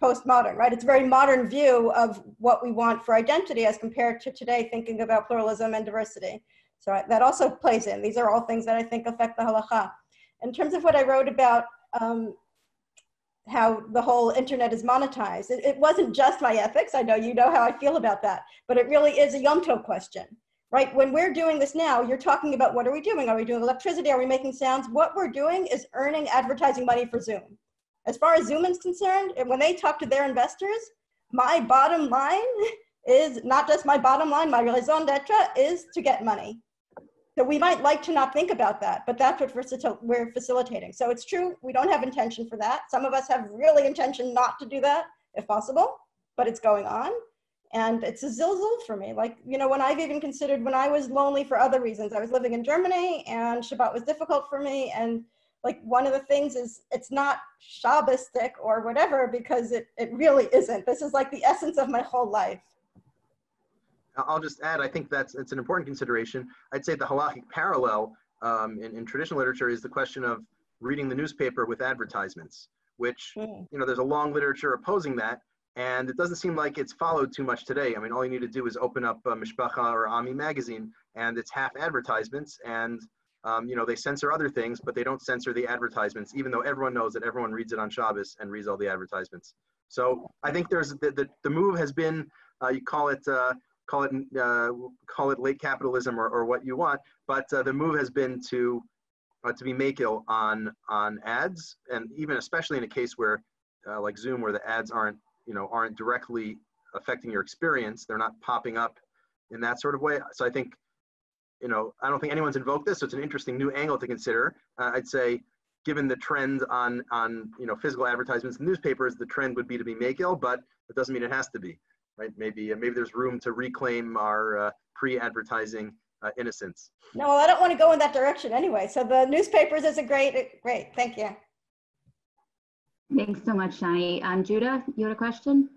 postmodern, right? It's a very modern view of what we want for identity as compared to today thinking about pluralism and diversity. So that also plays in. These are all things that I think affect the halacha. In terms of what I wrote about um, how the whole internet is monetized. It, it wasn't just my ethics. I know you know how I feel about that, but it really is a Yom Tov question, right? When we're doing this now, you're talking about what are we doing? Are we doing electricity? Are we making sounds? What we're doing is earning advertising money for Zoom. As far as Zoom is concerned, when they talk to their investors, my bottom line is not just my bottom line, my raison d'etre is to get money. So we might like to not think about that, but that's what we're facilitating. So it's true, we don't have intention for that. Some of us have really intention not to do that if possible, but it's going on. And it's a zilzal for me. Like, you know, when I've even considered when I was lonely for other reasons, I was living in Germany and Shabbat was difficult for me. And like one of the things is it's not Shabbostic or whatever because it, it really isn't. This is like the essence of my whole life. I'll just add, I think that's it's an important consideration. I'd say the halachic parallel um, in, in traditional literature is the question of reading the newspaper with advertisements, which, mm. you know, there's a long literature opposing that. And it doesn't seem like it's followed too much today. I mean, all you need to do is open up uh, Mishpacha or Ami magazine, and it's half advertisements. And, um, you know, they censor other things, but they don't censor the advertisements, even though everyone knows that everyone reads it on Shabbos and reads all the advertisements. So I think there's the, the, the move has been, uh, you call it, uh, call it uh, call it late capitalism or, or what you want, but uh, the move has been to uh, to be makil on on ads, and even especially in a case where uh, like Zoom, where the ads aren't you know aren't directly affecting your experience, they're not popping up in that sort of way. So I think you know I don't think anyone's invoked this, so it's an interesting new angle to consider. Uh, I'd say. Given the trend on on you know physical advertisements in newspapers, the trend would be to be makil, but it doesn't mean it has to be right? Maybe uh, maybe there's room to reclaim our uh, pre-advertising uh, innocence. No, well, I don't want to go in that direction anyway. So the newspapers is a great, great. Thank you. Thanks so much, Shani. Um, Judah, you had a question?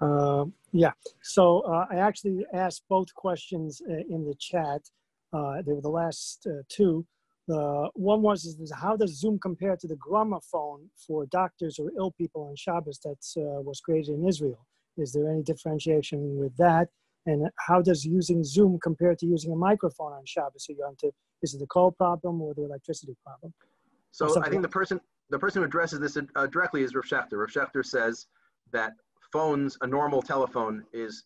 Uh, yeah. So uh, I actually asked both questions uh, in the chat. they were the last two. The one was is how does Zoom compare to the gramophone for doctors or ill people on Shabbos that was created in Israel? Is there any differentiation with that? And how does using Zoom compare to using a microphone on Shabbos? Are you onto, is it the coal problem or the electricity problem? So I think the person the person who addresses this uh, directly is Rav Schachter. Rav Schachter says that phones, a normal telephone, is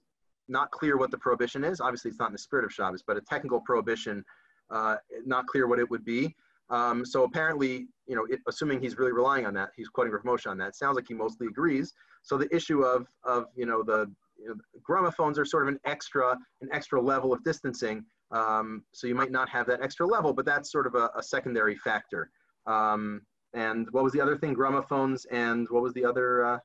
not clear what the prohibition is. Obviously, it's not in the spirit of Shabbos, but a technical prohibition, uh, not clear what it would be. Um, so apparently, you know, it, assuming he's really relying on that, he's quoting Rav Moshe on that. Sounds like he mostly agrees. So the issue of of you know the you know, gramophones are sort of an extra an extra level of distancing. Um, so you might not have that extra level, but that's sort of a, a secondary factor. Um, and what was the other thing? Gramophones and what was the other? Uh,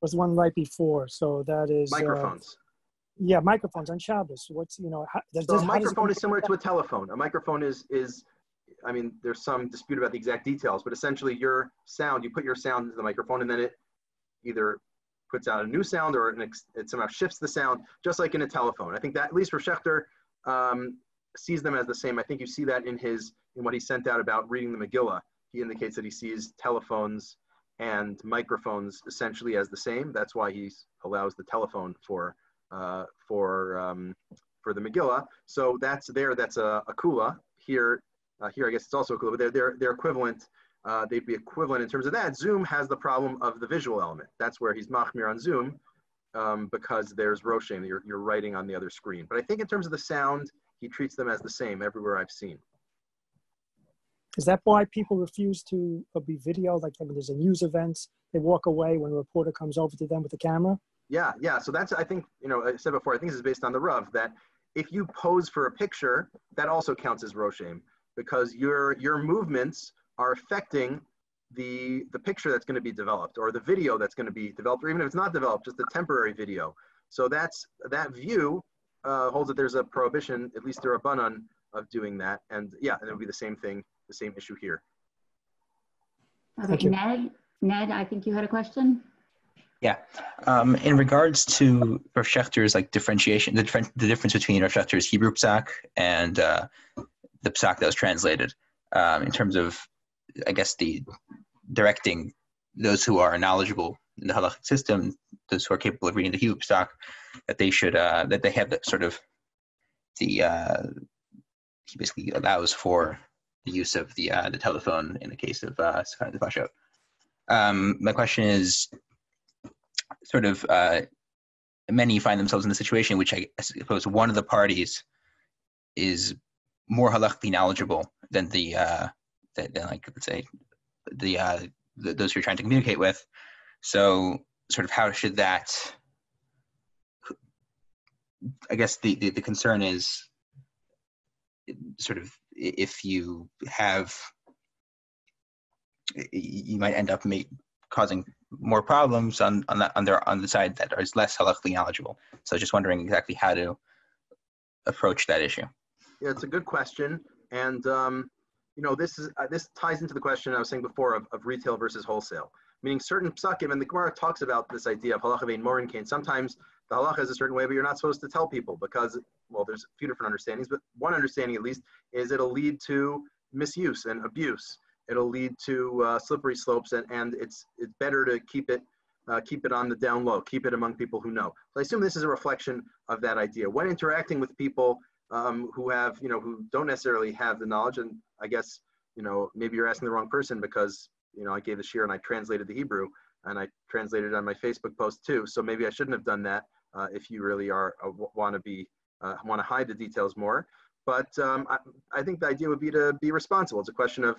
was one right before. So that is uh, microphones. Uh, yeah, microphones on Shabbos. What's you know? How, does, so a microphone is similar to a telephone. A microphone is is I mean, there's some dispute about the exact details, but essentially your sound, you put your sound into the microphone and then it either puts out a new sound or it somehow shifts the sound, just like in a telephone. I think that at least for Schachter um, sees them as the same. I think you see that in his in what he sent out about reading the Megillah. He indicates that he sees telephones and microphones essentially as the same. That's why he allows the telephone for uh, for um, for the Megillah. So that's there. That's a, a kula. Here uh, here, I guess it's also a kula, but they're, they're, they're equivalent. Uh, they'd be equivalent in terms of that. Zoom has the problem of the visual element. That's where he's machmir on Zoom um, because there's Roshem, you're, you're writing on the other screen. But I think in terms of the sound, he treats them as the same everywhere I've seen. Is that why people refuse to uh, be video? Like when there's a news event, they walk away when a reporter comes over to them with the camera? Yeah, yeah. So that's, I think, you know, I said before, I think this is based on the Rav, that if you pose for a picture, that also counts as Roshem because your your movements are affecting the the picture that's going to be developed or the video that's going to be developed or even if it's not developed just a temporary video. So that's that view uh, holds that there's a prohibition at least there a banan of doing that. And yeah and it would be the same thing the same issue here. Okay ned ned i think you had a question. Yeah. Um, in regards to Rav Schachter's like differentiation, the, different, the difference between Rav Schachter's Hebrew psak and uh, the psak that was translated um, in terms of, I guess, the directing those who are knowledgeable in the halachic system, those who are capable of reading the Hebrew stock, that they should uh, that they have that sort of the uh, he basically allows for the use of the uh, the telephone in the case of uh, the Fashot. Um, my question is sort of uh, many find themselves in the situation which I suppose one of the parties is more halachically knowledgeable than the uh, than, like let's say the, uh, the those you're trying to communicate with. So sort of how should that? I guess the, the, the concern is sort of if you have you might end up make, causing more problems on on the on their on the side that is less halachically knowledgeable. So just wondering exactly how to approach that issue. Yeah, it's a good question, and um, you know this is uh, this ties into the question I was saying before of, of retail versus wholesale. Meaning certain psakim, and the Gemara talks about this idea of halacha vein morin kain. Sometimes the halacha is a certain way, but you're not supposed to tell people because, well, there's a few different understandings, but one understanding at least is it'll lead to misuse and abuse. It'll lead to uh, slippery slopes, and, and it's it's better to keep it uh, keep it on the down low, keep it among people who know. So I assume this is a reflection of that idea. When interacting with people um, who have, you know, who don't necessarily have the knowledge, and I guess, you know, maybe you're asking the wrong person because, you know, I gave the shiur and I translated the Hebrew and I translated it on my Facebook post too. So maybe I shouldn't have done that uh, if you really are uh, want to be uh, want to hide the details more. But um, I, I think the idea would be to be responsible. It's a question of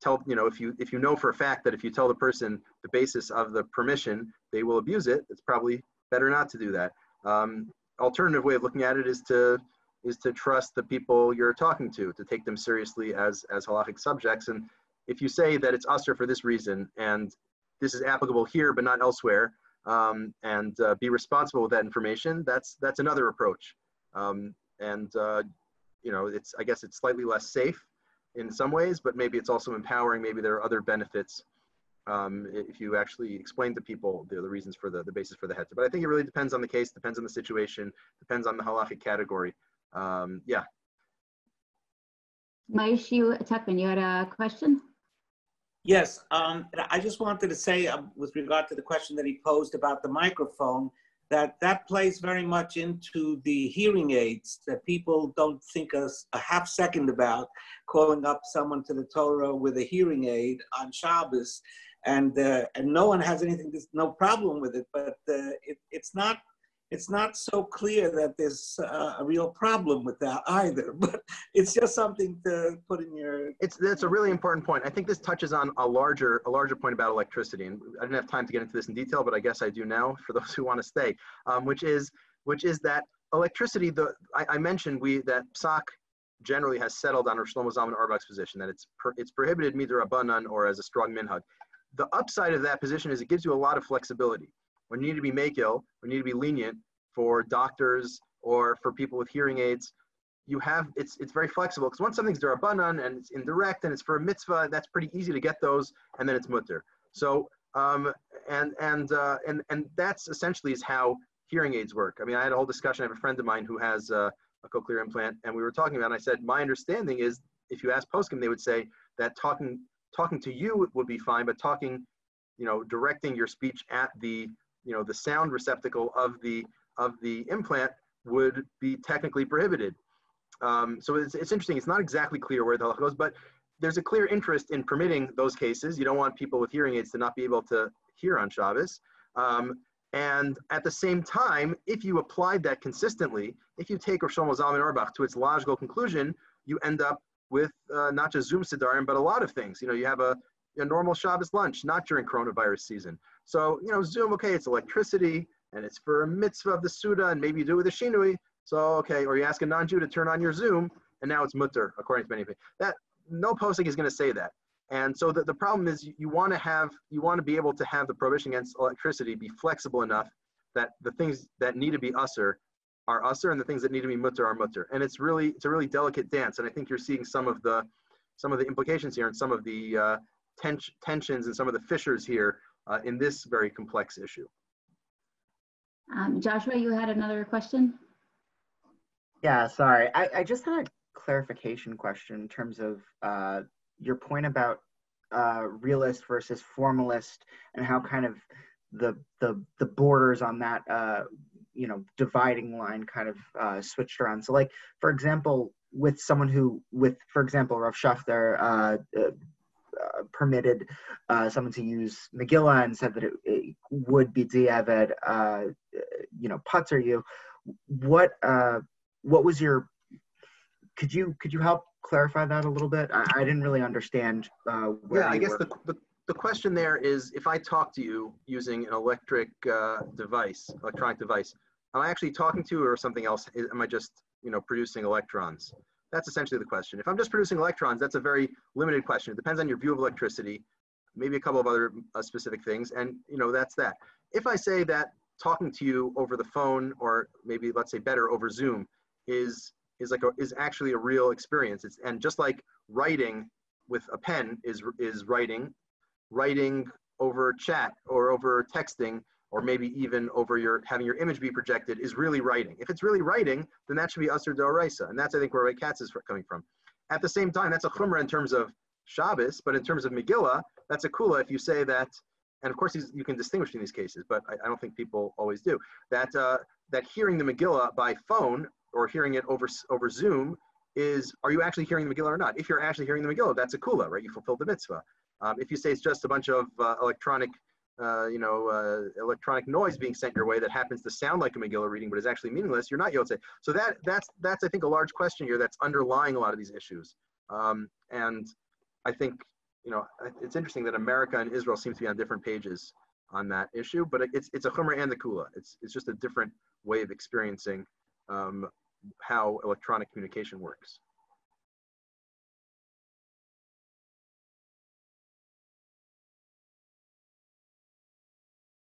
tell you know if you if you know for a fact that if you tell the person the basis of the permission they will abuse it it's probably better not to do that um, alternative way of looking at it is to is to trust the people you're talking to to take them seriously as as halachic subjects and if you say that it's assur for this reason and this is applicable here but not elsewhere um, and uh, be responsible with that information that's that's another approach um, and uh, you know it's i guess it's slightly less safe in some ways, but maybe it's also empowering. Maybe there are other benefits um, if you actually explain to people the, the reasons for the, the basis for the heter. But I think it really depends on the case, depends on the situation, depends on the halachic category. Um, yeah. Maish, you, Tuckman, you had a question? Yes, um, I just wanted to say uh, with regard to the question that he posed about the microphone, that that plays very much into the hearing aids that people don't think a, a, half second about calling up someone to the Torah with a hearing aid on Shabbos, and uh, and no one has anything, no problem with it, but uh, it, it's not it's not so clear that there's uh, a real problem with that either. But it's just something to put in your. It's that's a really important point. I think this touches on a larger a larger point about electricity, and I didn't have time to get into this in detail, but I guess I do now for those who want to stay, um, which is which is that electricity. The I, I mentioned we that psak generally has settled on Shlomo Zalman Auerbach's position that it's per, it's prohibited midrabanan or as a strong minhag. The upside of that position is it gives you a lot of flexibility you need to be makil, when you need to be lenient for doctors or for people with hearing aids, you have it's it's very flexible because once something's derabanan and it's indirect and it's for a mitzvah, that's pretty easy to get those, and then it's mutter. So um, and and uh, and and that's essentially is how hearing aids work. I mean, I had a whole discussion. I have a friend of mine who has uh, a cochlear implant, and we were talking about. And I said, my understanding is, if you ask poskim, they would say that talking talking to you would be fine, but talking, you know, directing your speech at the you know the sound receptacle of the of the implant would be technically prohibited. Um, so it's, it's interesting. It's not exactly clear where the halacha goes, but there's a clear interest in permitting those cases. You don't want people with hearing aids to not be able to hear on Shabbos. Um, and at the same time, if you applied that consistently, if you take Rosh Zalman Auerbach to its logical conclusion, you end up with uh, not just Zoom Sedarim, but a lot of things. You know, you have a, a normal Shabbos lunch, not during coronavirus season. So, you know, Zoom, okay, it's electricity and it's for a mitzvah of the Seudah, and maybe you do it with a Shinui. So, okay, or you ask a non Jew to turn on your Zoom, and now it's mutter, according to many people. That, no posting is going to say that. And so the, the problem is you, you want to have, you want to be able to have the prohibition against electricity be flexible enough that the things that need to be assur are assur and the things that need to be mutter are mutter. And it's really, it's a really delicate dance. And I think you're seeing some of the, some of the implications here and some of the uh, tens- tensions and some of the fissures here uh, in this very complex issue. Um, Joshua, you had another question? Yeah, sorry. I, I just had a clarification question in terms of uh, your point about uh, realist versus formalist and how kind of the the the borders on that uh, you know dividing line kind of uh, switched around. So, like for example, with someone who, with for example, Rav Schachter uh, permitted uh, someone to use Megillah and said that it, it would be diavad, uh, you know, putter you. What uh, what was your could you could you help clarify that a little bit? I, I didn't really understand uh, Yeah, I guess were. the, the, the question there is if I talk to you using an electric uh, device, electronic device, am I actually talking to you or something else? Am I just, you know, producing electrons? That's essentially the question. If I'm just producing electrons, that's a very limited question. It depends on your view of electricity, maybe a couple of other uh, specific things, and you know, that's that. If I say that talking to you over the phone, or maybe let's say better over Zoom, is is like a, is actually a real experience. It's and just like writing with a pen is is writing, writing over chat or over texting or maybe even over your having your image be projected is really writing. If it's really writing, then that should be Assur Doraisa, and that's I think where Ray Katz is coming from. At the same time, that's a chumrah in terms of Shabbos, but in terms of Megillah, that's a kula if you say that. And of course, you can distinguish in these cases, but I, I don't think people always do. That uh, that hearing the Megillah by phone or hearing it over over Zoom is are you actually hearing the Megillah or not? If you're actually hearing the Megillah, that's a kula, right? You fulfilled the mitzvah. Um, if you say it's just a bunch of uh, electronic, uh, you know, uh, electronic noise being sent your way that happens to sound like a Megillah reading but is actually meaningless, you're not Yotze. So that that's that's I think a large question here that's underlying a lot of these issues. Um, and I think you know it's interesting that America and Israel seem to be on different pages on that issue, but it's it's a chumrah and the kula. It's it's just a different way of experiencing um, how electronic communication works.